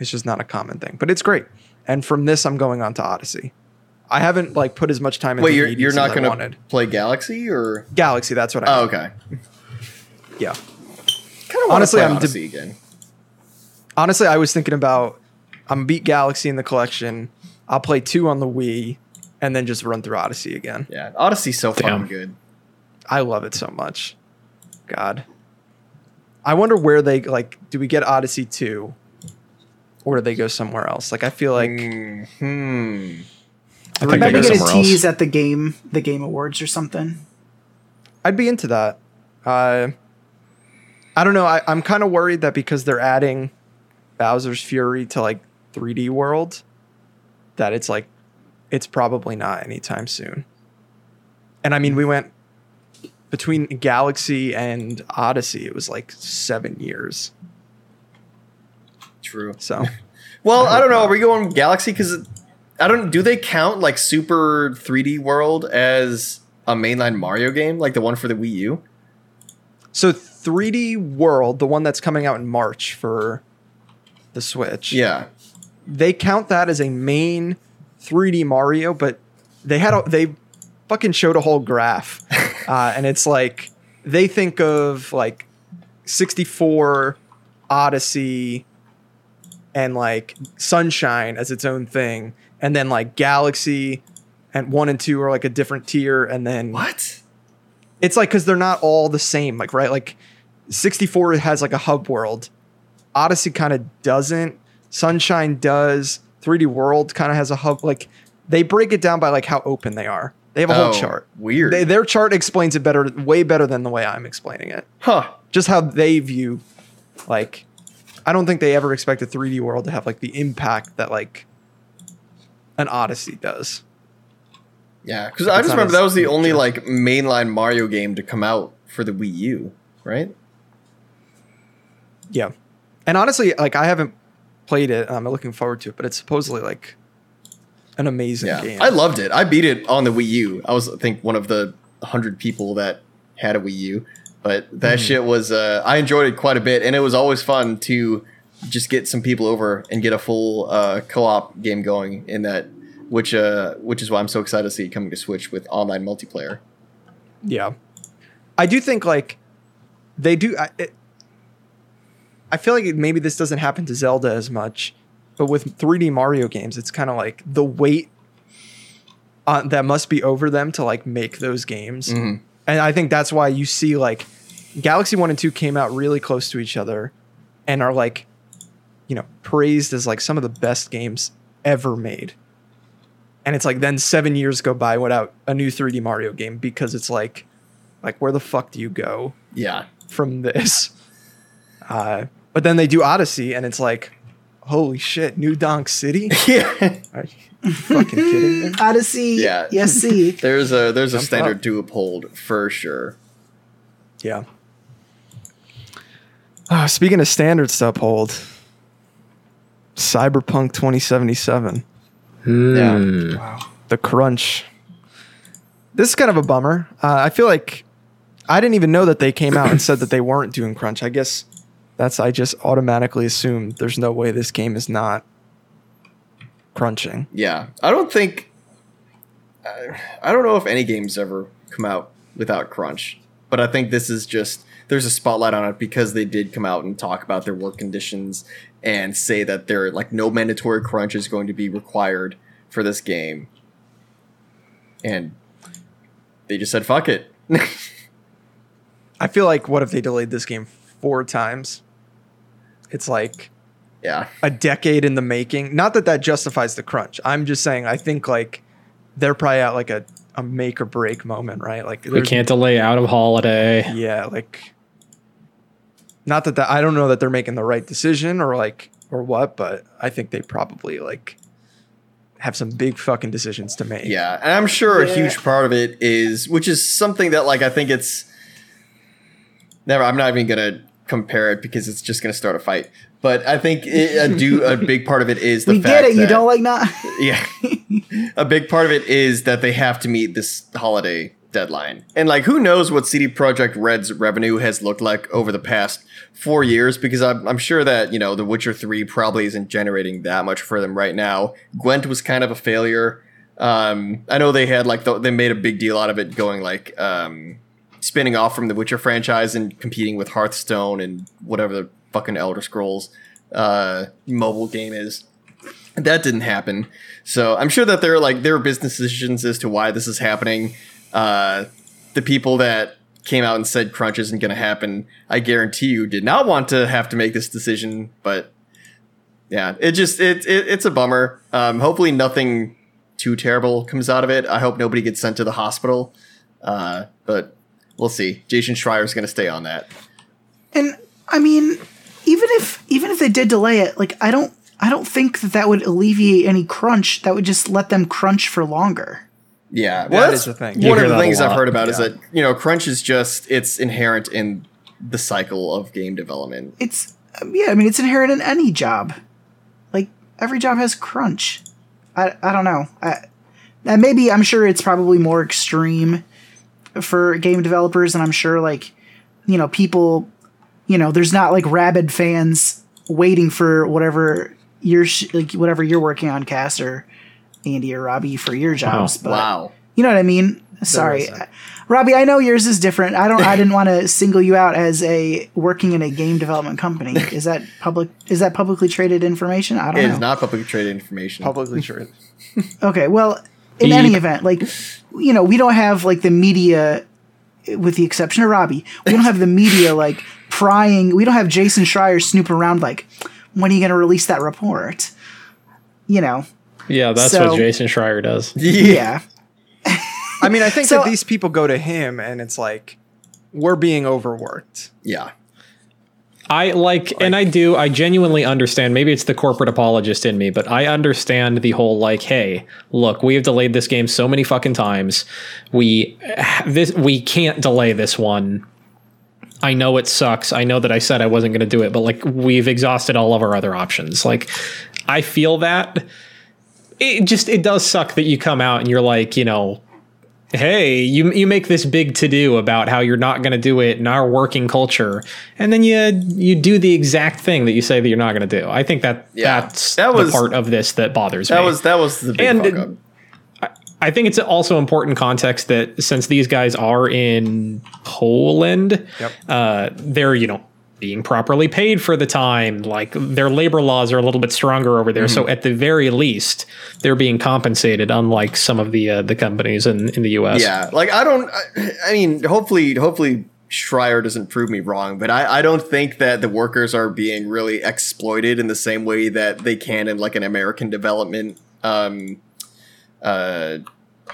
it's just not a common thing, but it's great. And from this, I'm going on to Odyssey. I haven't like put as much time into Wait, you're Hades you're not going to wanted. play Galaxy or? Galaxy. That's what I. Oh, mean. okay. Yeah. Kind of Honestly, play I'm de- Odyssey again. Honestly, I was thinking about I'm beat Galaxy in the collection. I'll play two on the Wii, and then just run through Odyssey again. Yeah, Odyssey's so Damn. fucking good. I love it so much. God. I wonder where they like. Do we get Odyssey two, or do they go somewhere else? Like I feel like hmm I think Maybe get a somewhere else. tease at the game, the Game Awards or something. I'd be into that. Uh, I don't know. I, I'm kind of worried that because they're adding Bowser's Fury to like 3D World, that it's like it's probably not anytime soon. And I mean, we went between Galaxy and Odyssey. It was like seven years. True. So Well, I I, don't hope know. Are we going Galaxy? Because I don't. Do they count like Super 3D World as a mainline Mario game, like the one for the Wii U? so 3D World, the one that's coming out in March for the Switch. Yeah. they count that as a main 3D Mario, but they had a, they fucking showed a whole graph, uh, and it's like they think of like 64 Odyssey and like Sunshine as its own thing, and then like Galaxy and one and two are like a different tier, and then What? it's like because they're not all the same like right? Like 64 has like a hub world. Odyssey kind of doesn't. Sunshine does. 3d world kind of has a hub like they break it down by like how open they are. They have a Oh, whole chart. Weird. they, their chart explains it better way better than the way i'm explaining it. Huh. just how they view like i don't think they ever expect a 3d world to have like the impact that like an odyssey does Yeah, because I just remember that was the only like mainline Mario game to come out for the Wii U, right? Yeah. And honestly, like I haven't played it. and I'm looking forward to it, but it's supposedly like an amazing Yeah, game. I loved it. I beat it on the Wii U. I was, I think, one of the hundred people that had a Wii U, but that Mm-hmm. shit was. Uh, I enjoyed it quite a bit, and it was always fun to just get some people over and get a full uh, co-op game going in that. Which, uh, which is why I'm so excited to see it coming to Switch with online multiplayer. yeah. I do think like they do. I, it, I feel like maybe this doesn't happen to Zelda as much, but with 3D Mario games, it's kind of like the weight uh, that must be over them to like make those games. Mhm. And I think that's why you see like Galaxy 1 and 2 came out really close to each other and are like, you know, praised as like some of the best games ever made. And it's like then seven years go by without a new 3D Mario game because it's like, like where the fuck do you go Yeah, from this? Uh, but then they do Odyssey and it's like, holy shit, New Donk City? yeah. Are you fucking kidding me? Odyssey, Yeah. yes, see. There's a there's a Jump standard up. to uphold for sure. Yeah. Ah, speaking of standards to uphold, Cyberpunk 2077, Yeah. the crunch. This is kind of a bummer. Uh, I feel like I didn't even know that they came out and said that they weren't doing crunch. I guess that's I just automatically assumed there's no way this game is not crunching. Yeah, I don't think. I, I don't know if any games ever come out without crunch, but I think this is just there's a spotlight on it because they did come out and talk about their work conditions and say that there like no mandatory crunch is going to be required for this game, and they just said fuck it. I feel like what if they delayed this game four times? It's like yeah, a decade in the making. Not that that justifies the crunch. I'm just saying I think like they're probably at like a, a make or break moment, right? Like We can't delay out of holiday. Yeah, like not that that I don't know that they're making the right decision or like or what, but I think they probably like have some big fucking decisions to make. Yeah, and I'm sure a huge part of it is, which is something that like I think it's never. I'm not even gonna compare it because it's just gonna start a fight. But I think it, a do a big part of it is the we fact get it. You don't like not. yeah. a big part of it is that they have to meet this holiday deadline. And like who knows what CD Projekt Red's revenue has looked like over the past 4 years because I'm, I'm sure that, you know, The Witcher 3 probably isn't generating that much for them right now. Gwent was kind of a failure. Um, I know they had like the, they made a big deal out of it going like um, spinning off from the Witcher franchise and competing with Hearthstone and whatever the fucking Elder Scrolls uh, mobile game is. That didn't happen. So I'm sure that there are like there are business decisions as to why this is happening. Uh, the people that came out and said crunch isn't going to happen, I guarantee you, did not want to have to make this decision. But yeah, it just it, it it's a bummer. Um, hopefully nothing too terrible comes out of it. I hope nobody gets sent to the hospital. Uh, but we'll see. Jason Schreier is going to stay on that. And I mean, even if even if they did delay it, like I don't I don't think that that would alleviate any crunch. That would just let them crunch for longer. Yeah, well, That that's is the thing. You One of the things I've heard about is that you know crunch is just it's inherent in the cycle of game development. It's um, yeah, I mean it's inherent in any job. Like every job has crunch. I I don't know. I and maybe I'm sure it's probably more extreme for game developers, and I'm sure like you know people, you know, there's not like rabid fans waiting for whatever you're sh- like whatever you're working on, Cass or Andy or Robbie for your jobs. But wow. you know what I mean? Sorry. Robbie, I know yours is different. I don't I didn't want to single you out as a working in a game development company. Is that public is that publicly traded information? I don't It know. is not publicly traded information. Publicly traded. Okay, well, in any event, like you know, we don't have like the media with the exception of Robbie. We don't have the media like prying. We don't have Jason Schreier snooping around like when are you going to release that report? You know. Yeah, that's So- what Jason Schreier does. Yeah. I mean, I think So- that these people go to him and it's like we're being overworked. Yeah. I like, and I do, I genuinely understand. Maybe it's the corporate apologist in me, but I understand the whole like, hey, look, we have delayed this game so many fucking times. We this we can't delay this one. I know it sucks. I know that I said I wasn't going to do it, but like we've exhausted all of our other options. Like I feel that it just it does suck that you come out and you're like, you know, hey, you you make this big to do about how you're not going to do it in our working culture, and then you you do the exact thing that you say that you're not going to do. I think that Yeah. that's That was- the part of this that bothers That me. That was that was the big And fuck up. I think it's also important context that since these guys are in Poland, Yep. uh, they're you know being properly paid for the time. Like their labor laws are a little bit stronger over there, so at the very least, they're being compensated. Unlike some of the uh, the companies in in the U.S. Yeah, like I don't. I, I mean, hopefully, hopefully Schreier doesn't prove me wrong, but I, I don't think that the workers are being really exploited in the same way that they can in like an American development, um, uh,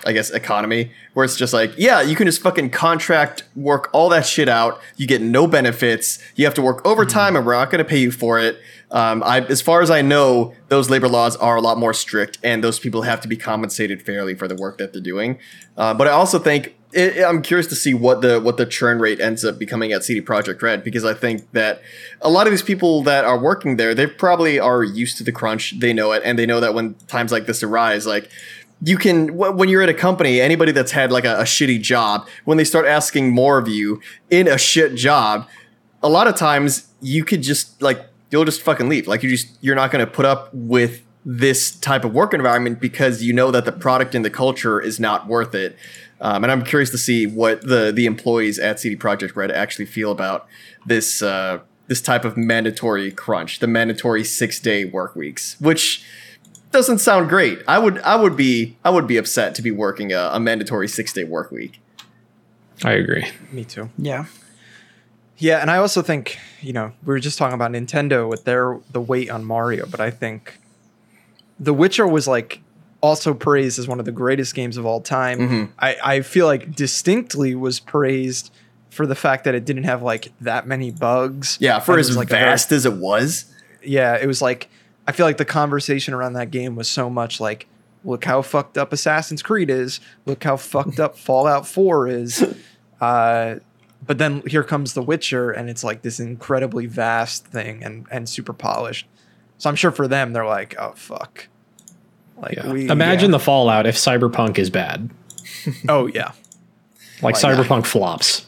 I guess economy, where it's just like, yeah, you can just fucking contract work all that shit out. You get no benefits. You have to work overtime, and we're not going to pay you for it. Um, I, as far as I know, those labor laws are a lot more strict, and those people have to be compensated fairly for the work that they're doing. Uh, but I also think it, I'm curious to see what the what the churn rate ends up becoming at CD Projekt Red because I think that a lot of these people that are working there, they probably are used to the crunch. They know it, and they know that when times like this arise, like you can when you're at a company anybody that's had like a, a shitty job when they start asking more of you in a shit job a lot of times you could just like you'll just fucking leave like you just you're not going to put up with this type of work environment because you know that the product and the culture is not worth it. Um, and I'm curious to see what the the employees at CD Projekt Red actually feel about this uh, this type of mandatory crunch, the mandatory six day work weeks, which doesn't sound great. I would I would be I would be upset to be working a, a mandatory six day work week. I agree. Me too. Yeah. Yeah, and I also think you know we were just talking about Nintendo with their the weight on Mario, but I think The Witcher was like also praised as one of the greatest games of all time. Mhm. I I feel like distinctly was praised for the fact that it didn't have like that many bugs. Yeah, for as was, like, a very- vast as it was. yeah, it was like I feel like the conversation around that game was so much like, look how fucked up Assassin's Creed is, look how fucked up Fallout 4 is. Uh, but then here comes The Witcher, and it's like this incredibly vast thing and and super polished. So I'm sure for them, they're like, oh fuck. Like Yeah. we Imagine yeah. the fallout if Cyberpunk is bad. oh yeah. Like Why not? Cyberpunk flops.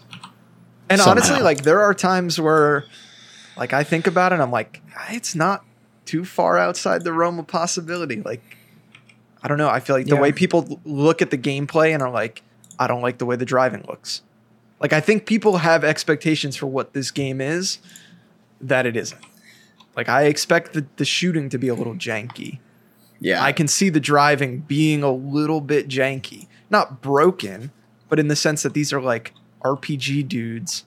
And somehow. honestly, like there are times where, like I think about it, and I'm like, it's not too far outside the realm of possibility. Like, I don't know. I feel like the Yeah. way people look at the gameplay and are like, I don't like the way the driving looks. Like, I think people have expectations for what this game is that it isn't. Like, I expect the, the shooting to be a little janky. Yeah. I can see the driving being a little bit janky, not broken, but in the sense that these are like RPG dudes,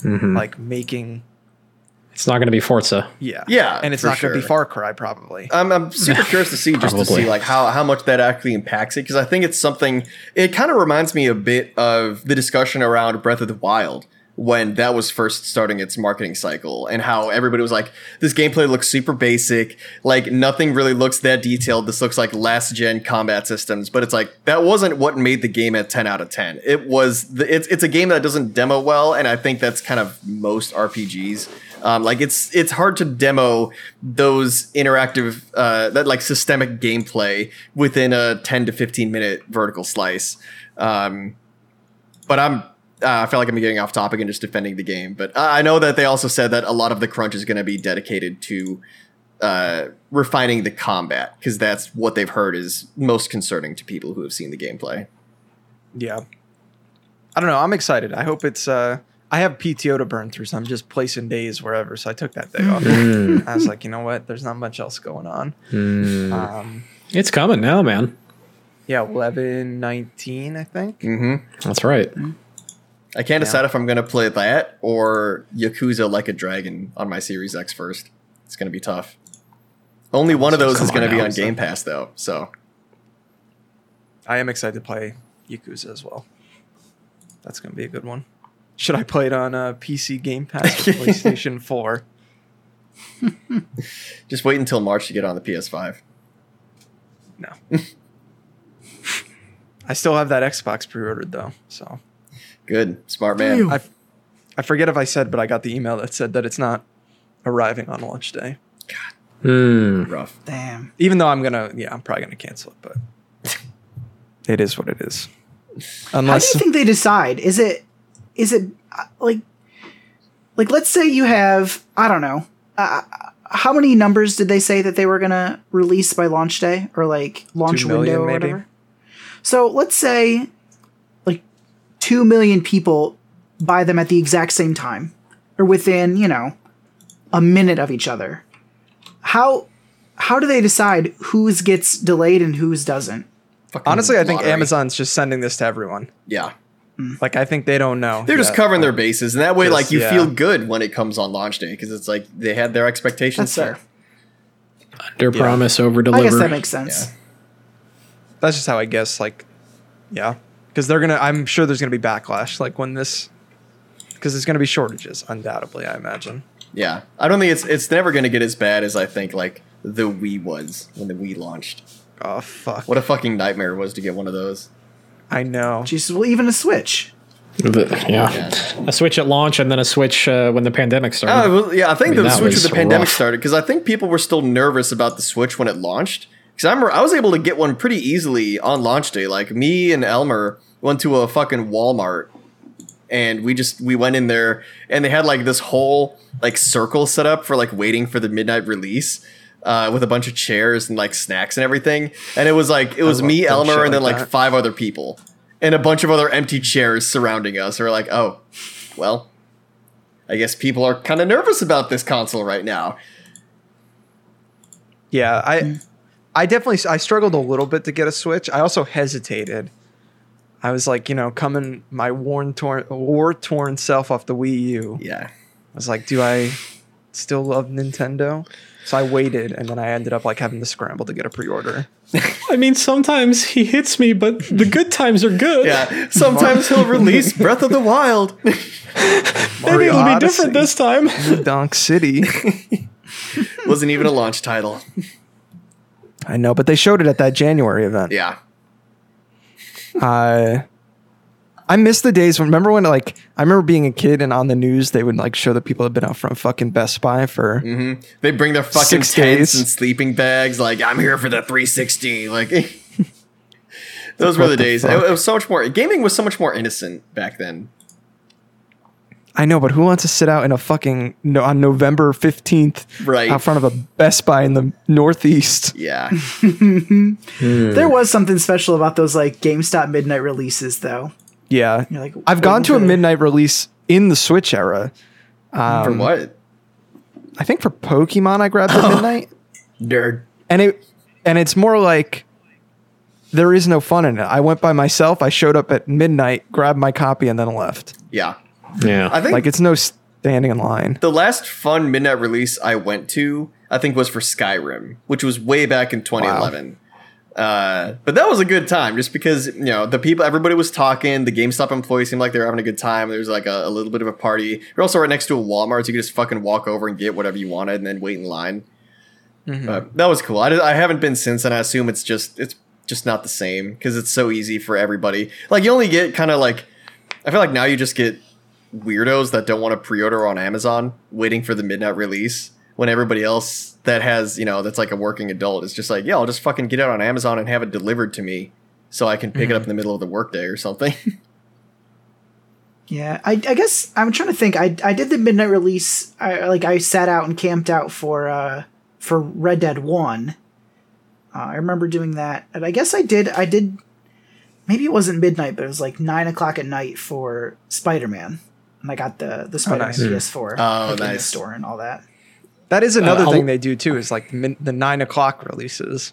Mhm. like making It's not going to be Forza. Yeah, Yeah, and it's for not going to be. Far Cry probably. I'm, I'm super curious to see just to see like how, how much that actually impacts it because I think it's something it kind of reminds me a bit of the discussion around Breath of the Wild when that was first starting its marketing cycle and how everybody was like this gameplay looks super basic like nothing really looks that detailed this looks like last gen combat systems but it's like that wasn't what made the game at 10 out of 10 it was the, it's it's a game that doesn't demo well and I think that's kind of most RPGs um, like it's it's hard to demo those interactive uh, that like systemic gameplay within a 10 to 15 minute vertical slice um, but i'm uh, i feel like i'm getting off topic and just defending the game but i know that they also said that a lot of the crunch is going to be dedicated to uh, refining the combat because that's what they've heard is most concerning to people who have seen the gameplay yeah, I don't know. I'm excited. I hope it's. uh I have PTO to burn through, so I'm just placing days wherever. So I took that day off. Mm. I was like, you know what? There's not much else going on. Mm. Um, It's coming now, man. yeah, 11, 19, I think. mm-hmm. That's right. i can't Yeah. decide if i'm going to play that or yakuza like a dragon on my series x first it's going to be tough only one of those Come is going to be now, on so- game pass though so I am excited to play Yakuza as well. That's gonna be a good one. Should I play it on uh, PC Game Pass or PlayStation 4? Just wait until March to get on the PS5. No. I still have that Xbox pre-ordered though, so Good, smart man. Ew. I, I forget if I said, but I got the email that said that it's not arriving on launch day. Mm. Rough. Damn. Even though I'm gonna, yeah, I'm probably gonna cancel it, but it is what it is. How do you think they decide? Is it is it uh, like like let's say you have I don't know uh, how many numbers did they say that they were gonna release by launch day or like launch Two million, window or maybe? whatever? So let's say like two million people buy them at the exact same time or within you know a minute of each other. How how do they decide whose gets delayed and whose doesn't? Fucking honestly, I think lottery. Amazon's just sending this to everyone. Yeah, Mm. Like I think they don't know. they're just yet. covering their bases, and that way, Just- like, you yeah. feel good when it comes on launch day because it's like they had their expectations That's set. fair. Under promise, over deliver. I guess that makes sense. Yeah. That's just how I guess. Like, yeah, because they're gonna. I'm sure there's gonna be backlash. Like when this, because there's gonna be shortages, undoubtedly. I imagine. Yeah, I don't think it's it's never going to get as bad as I think like the Wii was when the Wii launched. Oh fuck! What a fucking nightmare it was to get one of those. I know. Jesus, well, even a Switch. The- yeah. A Switch at launch and then a Switch uh, when the pandemic started. Oh, well, yeah, I think I mean, the Switch was with the pandemic rough. started because I think people were still nervous about the Switch when it launched. Because I remember I was able to get one pretty easily on launch day. Like me and Elmer went to a fucking Walmart and we just we went in there and they had like this whole like circle set up for like waiting for the midnight release. Uh, with a bunch of chairs and like snacks and everything. And it was like it was me, Elmer, shit and then like like that. five other people, and a bunch of other empty chairs surrounding us. We're like, oh, well, I guess people are kind of nervous about this console right now. Yeah, I I definitely I struggled a little bit to get a Switch. I also hesitated. I was like, you know, coming my worn torn war torn self off the Wii U. Yeah. I was like, do I still love Nintendo? So I waited, and then I ended up like having to scramble to get a pre-order. I mean, sometimes he hits me, but the good times are good. Yeah. Sometimes he'll release Breath of the Wild. Maybe it'll be different this time. New Donk City. Wasn't even a launch title. I know, but they showed it at that January event. Yeah. Uh, I miss the days when remember when like I remember being a kid and on the news they would like show the people that had been out front fucking Best Buy for mm-hmm. They bring their fucking Six tents days. and sleeping bags. Like I'm here for the 360. Like those were the the days. It, it was so much more. Gaming was so much more innocent back then. I know, but who wants to sit out in a fucking no, on November fifteenth Right. out front of a Best Buy in the Northeast? Yeah. Hmm. There was something special about those like GameStop midnight releases, though. Yeah, You're like, I've gone to a midnight release in the Switch era. for um, what? I think for Pokemon I grabbed at midnight, Nerd. and it and it's more like there is no fun in it. I went by myself. I showed up at midnight, grabbed my copy, and then left. Yeah. Yeah. I think Like it's no standing in line. the last fun midnight release I went to, I think, was for Skyrim, which was way back in 2011. Uh, but that was a good time, just because you know the people, everybody was talking. The GameStop employees seemed like they were having a good time. There was like a, a little bit of a party. You're also right next to a Walmart, so you could just fucking walk over and get whatever you wanted, and then wait in line. But that was cool. I, I haven't been since, and I assume it's just it's just not the same because it's so easy for everybody. Like you only get kind of like I feel like now you just get weirdos that don't want to pre-order on Amazon waiting for the midnight release when everybody else that has, you know, that's like a working adult is just like, yeah, I'll just fucking get it on Amazon and have it delivered to me so I can pick it up in the middle of the workday or something. Yeah, I, I guess I'm trying to think. I I did the midnight release. I like I sat out and camped out for uh for Red Dead One. Uh, I remember doing that, and I guess I did. I did. Maybe it wasn't midnight, but it was like nine o'clock at night for Spider Man, and I got the the Spider Man nice. PS4 Oh, like, in the store and all that. That is another uh, I'll- thing they do too. Is like the, min- the nine o'clock releases.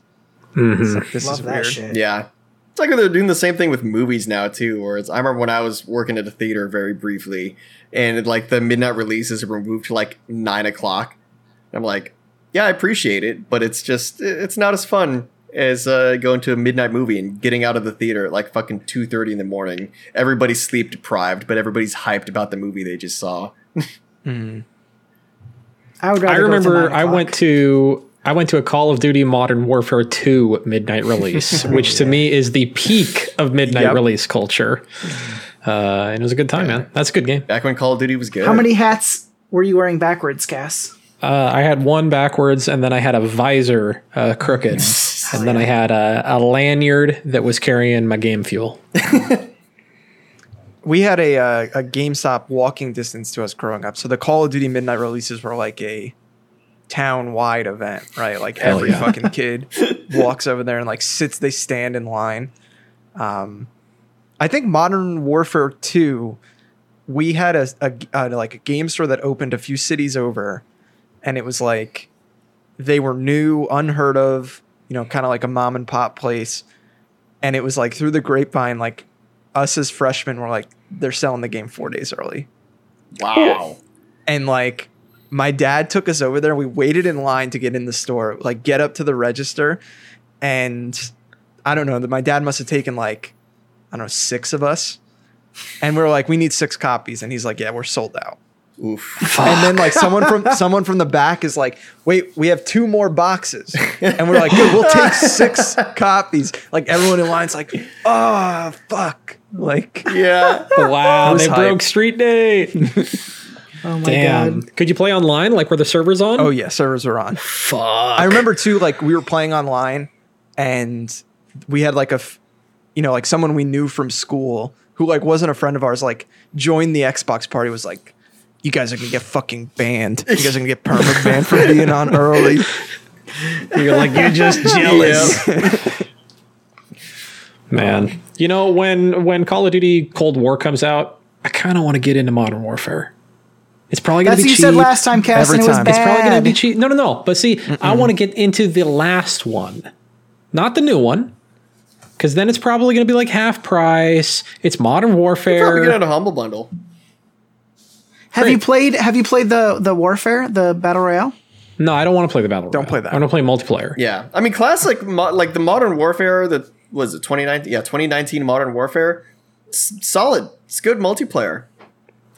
Mm-hmm. It's like, this Love is that weird. shit. yeah. It's like they're doing the same thing with movies now too, where it's I remember when I was working at a theater very briefly and like the midnight releases were moved to like nine o'clock. I'm like, yeah, I appreciate it, but it's just it's not as fun as uh, going to a midnight movie and getting out of the theater at like fucking two thirty in the morning. Everybody's sleep deprived, but everybody's hyped about the movie they just saw. Hmm. I would. Rather I go to remember I went to I went to a Call of Duty Modern Warfare 2 midnight release, which to me is the peak of midnight Yep. release culture. Uh, and it was a good time, man. That's a good game. Back when Call of Duty was good. How many hats were you wearing backwards, Cass? Uh, I had one backwards, and then I had a visor uh, crooked, and then I had a, a lanyard that was carrying my game fuel. we had a uh, a GameStop walking distance to us growing up. So the Call of Duty midnight releases were like a town wide event, right? Like Hell every yeah. fucking kid walks over there and like sits. They stand in line. Um, I think Modern Warfare Two, we had a, a, a like a game store that opened a few cities over, and it was like they were new, unheard of, you know, kind of like a mom and pop place. And it was like through the grapevine, like us as freshmen were like, they're selling the game four days early. Wow. And like my dad took us over there. We waited in line to get in the store, like get up to the register. And I don't know, my dad must have taken like, I don't know, six of us. And we are like, we need six copies. And he's like, yeah, we're sold out. Oof. And then like someone from someone from the back is like, wait, we have two more boxes. And we're like, good, we'll take six copies. Like everyone in line's like, oh fuck. Like Yeah. Wow, they hype. broke Street Day. Oh my Damn. god! Could you play online? Like, were the servers on? Oh yeah, servers were on. fuck. I remember too, like we were playing online, and we had like a, f- you know, like someone we knew from school who like wasn't a friend of ours, like joined the Xbox party. Was like, you guys are gonna get fucking banned. You guys are gonna get perma banned for being on early. You're like you're just jealous. Man, you know when when Call of Duty Cold War comes out, I kind of want to get into Modern Warfare. It's probably gonna That's be what you cheap. said last time, Cass, Every and it was time. bad. It's It's probably gonna be cheap. No, no, no. But see, I want to get into the last one, not the new one, because then it's probably gonna be like half price. It's Modern warfare. Probably Warfare. get on a humble bundle. Have you played? Have you played the the Warfare, the battle royale? no, I don't want to play the battle. Don't Royale. play that. I want to play multiplayer. Yeah, I mean, classic mo- like the Modern Warfare that was it 2019? Yeah, 2019 Modern Warfare. It's solid. It's good multiplayer.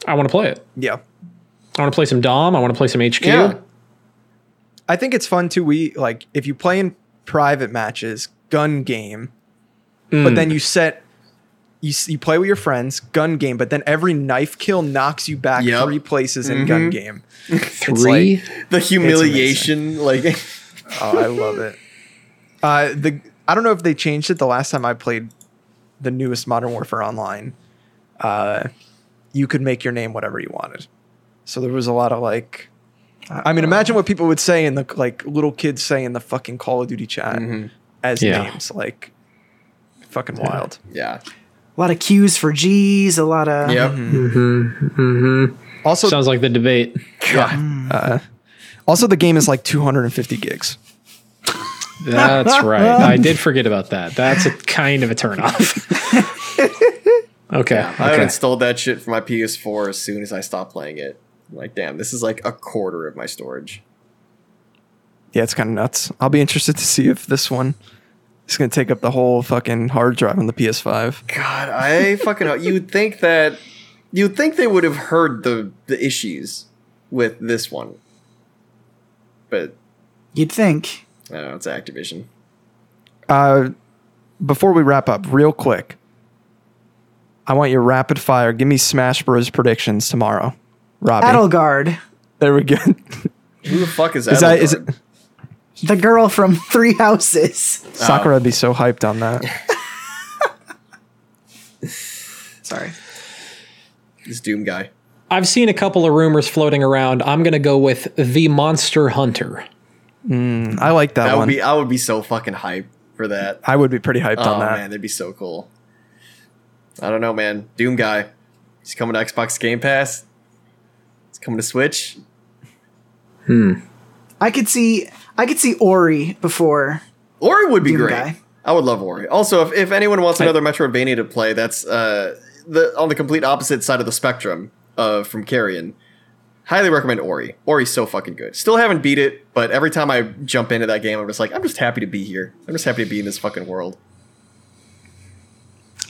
I want to play it. Yeah. I want to play some Dom. I want to play some HQ. Yeah. I think it's fun too. We like if you play in private matches, gun game, but mm. then you set you you play with your friends, gun game, but then every knife kill knocks you back Yep. three places in gun game. Three. The humiliation, like Oh, I love it. Uh, the I don't know if they changed it the last time I played the newest Modern Warfare Online. Uh, you could make your name whatever you wanted, so there was a lot of like. I mean, imagine what people would say in the like little kids say in the fucking Call of Duty chat as Yeah. names, like fucking wild. yeah, A lot of Q's for G's. A lot of yep. Mm-hmm. Mm-hmm. Mm-hmm. Also, Sounds like the debate. Mm. Uh, also the game is like 250 gigs. That's right. I did forget about that. That's a kind of a turnoff. okay. I okay. installed that shit for my PS4 as soon as I stopped playing it. I'm like, damn, this is like a quarter of my storage. Yeah, it's kind of nuts. I'll be interested to see if this one is going to take up the whole fucking hard drive on the PS5. God, I fucking you'd think that you'd think they would have heard the the issues with this one, but you'd think. I don't know. It's Activision. Uh, before we wrap up, real quick, I want your rapid fire. Give me Smash Bros. predictions tomorrow. Robbie. Edelgard, there we go. Who the fuck is, is that is it? Edelgard? the girl from Three Houses. Sakura would be so hyped on that. Sorry. this Doom guy? I've seen a couple of rumors floating around. I'm going to go with the Monster Hunter. I like that, That would one. be I would be so fucking hyped for that. I would be pretty hyped Oh on that. man, that'd be so cool. I don't know, man. Doom guy. He's coming to Xbox Game Pass. He's coming to Switch. Hmm. I could see. I could see Ori before. Ori would be Doom great. guy. I would love Ori. Also, if, if anyone wants another Metroidvania to play, that's uh, the on the complete opposite side of the spectrum uh, from Carrion. Highly recommend Ori. Ori's so fucking good. Still haven't beat it, but every time I jump into that game, I'm just like, I'm just happy to be here. I'm just happy to be in this fucking world.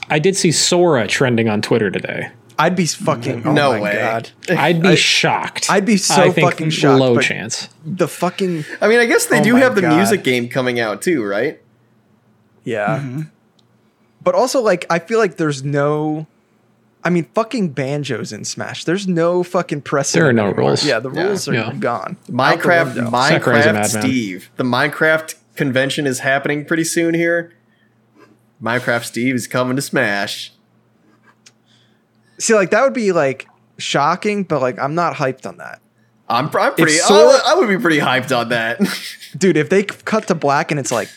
I did see Sora trending on Twitter today. I'd be fucking. Oh No my way. god. I'd be shocked. I'd be so I think fucking shocked, Low chance. The fucking I mean, I guess they Oh do have the God. music game coming out too, right? yeah. Mm-hmm. But also, like, I feel like there's no. I mean, fucking banjos in Smash. There's no fucking precedent. There are no anymore. rules. Yeah, the Yeah. rules are Yeah. gone. Out the Minecraft, window. Sakurai's a Minecraft. Steve. The Minecraft convention is happening pretty soon here. Minecraft Steve is coming to Smash. See, like that would be like shocking, but like I'm not hyped on that, I'm, I'm pretty. Sora- I, would, I would be pretty hyped on that. dude. If they cut to black and it's like,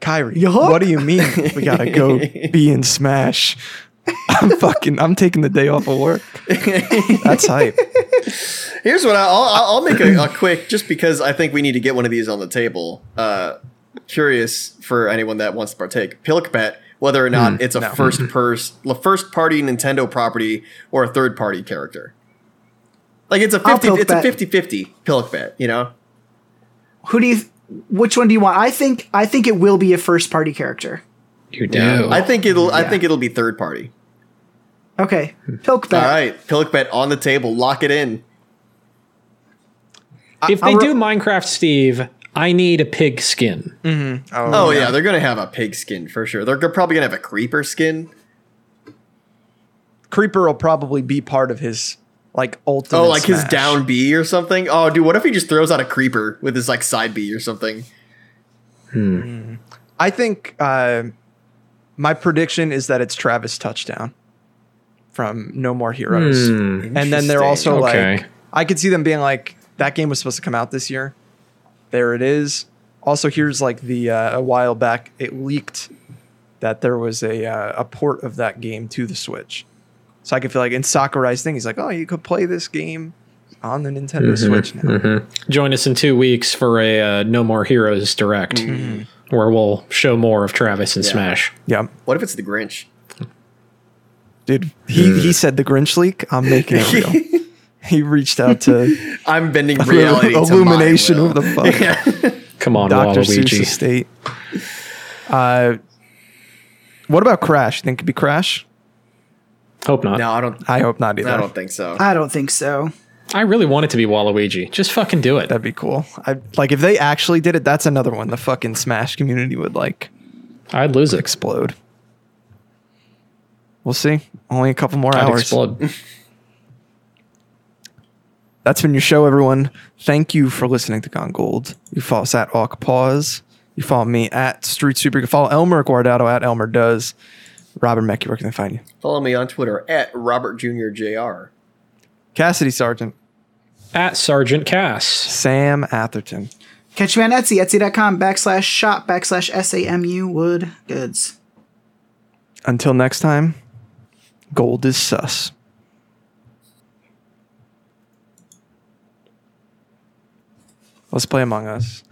Kairi, Yup. what do you mean we gotta go be in Smash? I'm fucking. I'm taking the day off of work. That's hype. Here's what I, I'll, I'll I'll make a, a quick, just because I think we need to get one of these on the table. Uh, curious for anyone that wants to partake. Pilk bet whether or not hmm. it's a no. first hmm. pers- first party Nintendo property or a third party character. Like it's a I'll 50 Pilk it's a bet. 50-50 Pilk bet, you know? Who do you? Which one do you want? I think. I think it will be a first party character. You do. I think it'll I think it'll be third party. Okay. Pilk bet. All right, Pilk bet on the table, lock it in. if they I'll do ro- Minecraft Steve, I need a pig skin. Oh yeah, they're gonna have a pig skin for sure. They're probably gonna have a creeper skin. Creeper will probably be part of his like ultimate. Oh, like his down B or something. Oh, dude, what if he just throws out a creeper with his like side B or something? I think uh, my prediction is that it's Travis touchdown from No More Heroes, Hmm. and then they're also Okay. like, I could see them being like, that game was supposed to come out this year. There it is. Also, here's like the uh, a while back it leaked that there was a uh, a port of that game to the Switch. So I could feel like in Sakurai's thing, he's like, oh, you could play this game on the Nintendo Switch now. Join us in two weeks for a uh, No More Heroes direct, where we'll show more of Travis and Smash. Yeah, What if it's the Grinch? dude. He he said the Grinch leak. I'm making it real. He reached out to I'm bending reality. to my Illumination will. of the fuck. Yeah. Come on, Dr. Waluigi. Seuss estate. Uh, what about Crash? You Think it could be Crash? Hope not. No, I don't. I hope not either. I don't think so. I don't think so. I really want it to be Waluigi. Just fucking do it. That'd be cool. I like if they actually did it. That's another one the fucking Smash community would like I'd lose it. explode. We'll see. Only a couple more I'd hours. explode. That's been your show, everyone. Thank you for listening to Gone Gold. You follow us at Awk Pause. You follow me at Street Super. You can follow Elmer Guardado at Elmer Does. Robert Mecky, where can they find you? Follow me on Twitter at Robert Jr. Jr. Cassidy Sargent. At Sergeant Cass. Sam Atherton. Catch me on Etsy, etsy.com backslash shop backslash SAMU wood goods. Until next time, gold is sus. Let's play Among Us.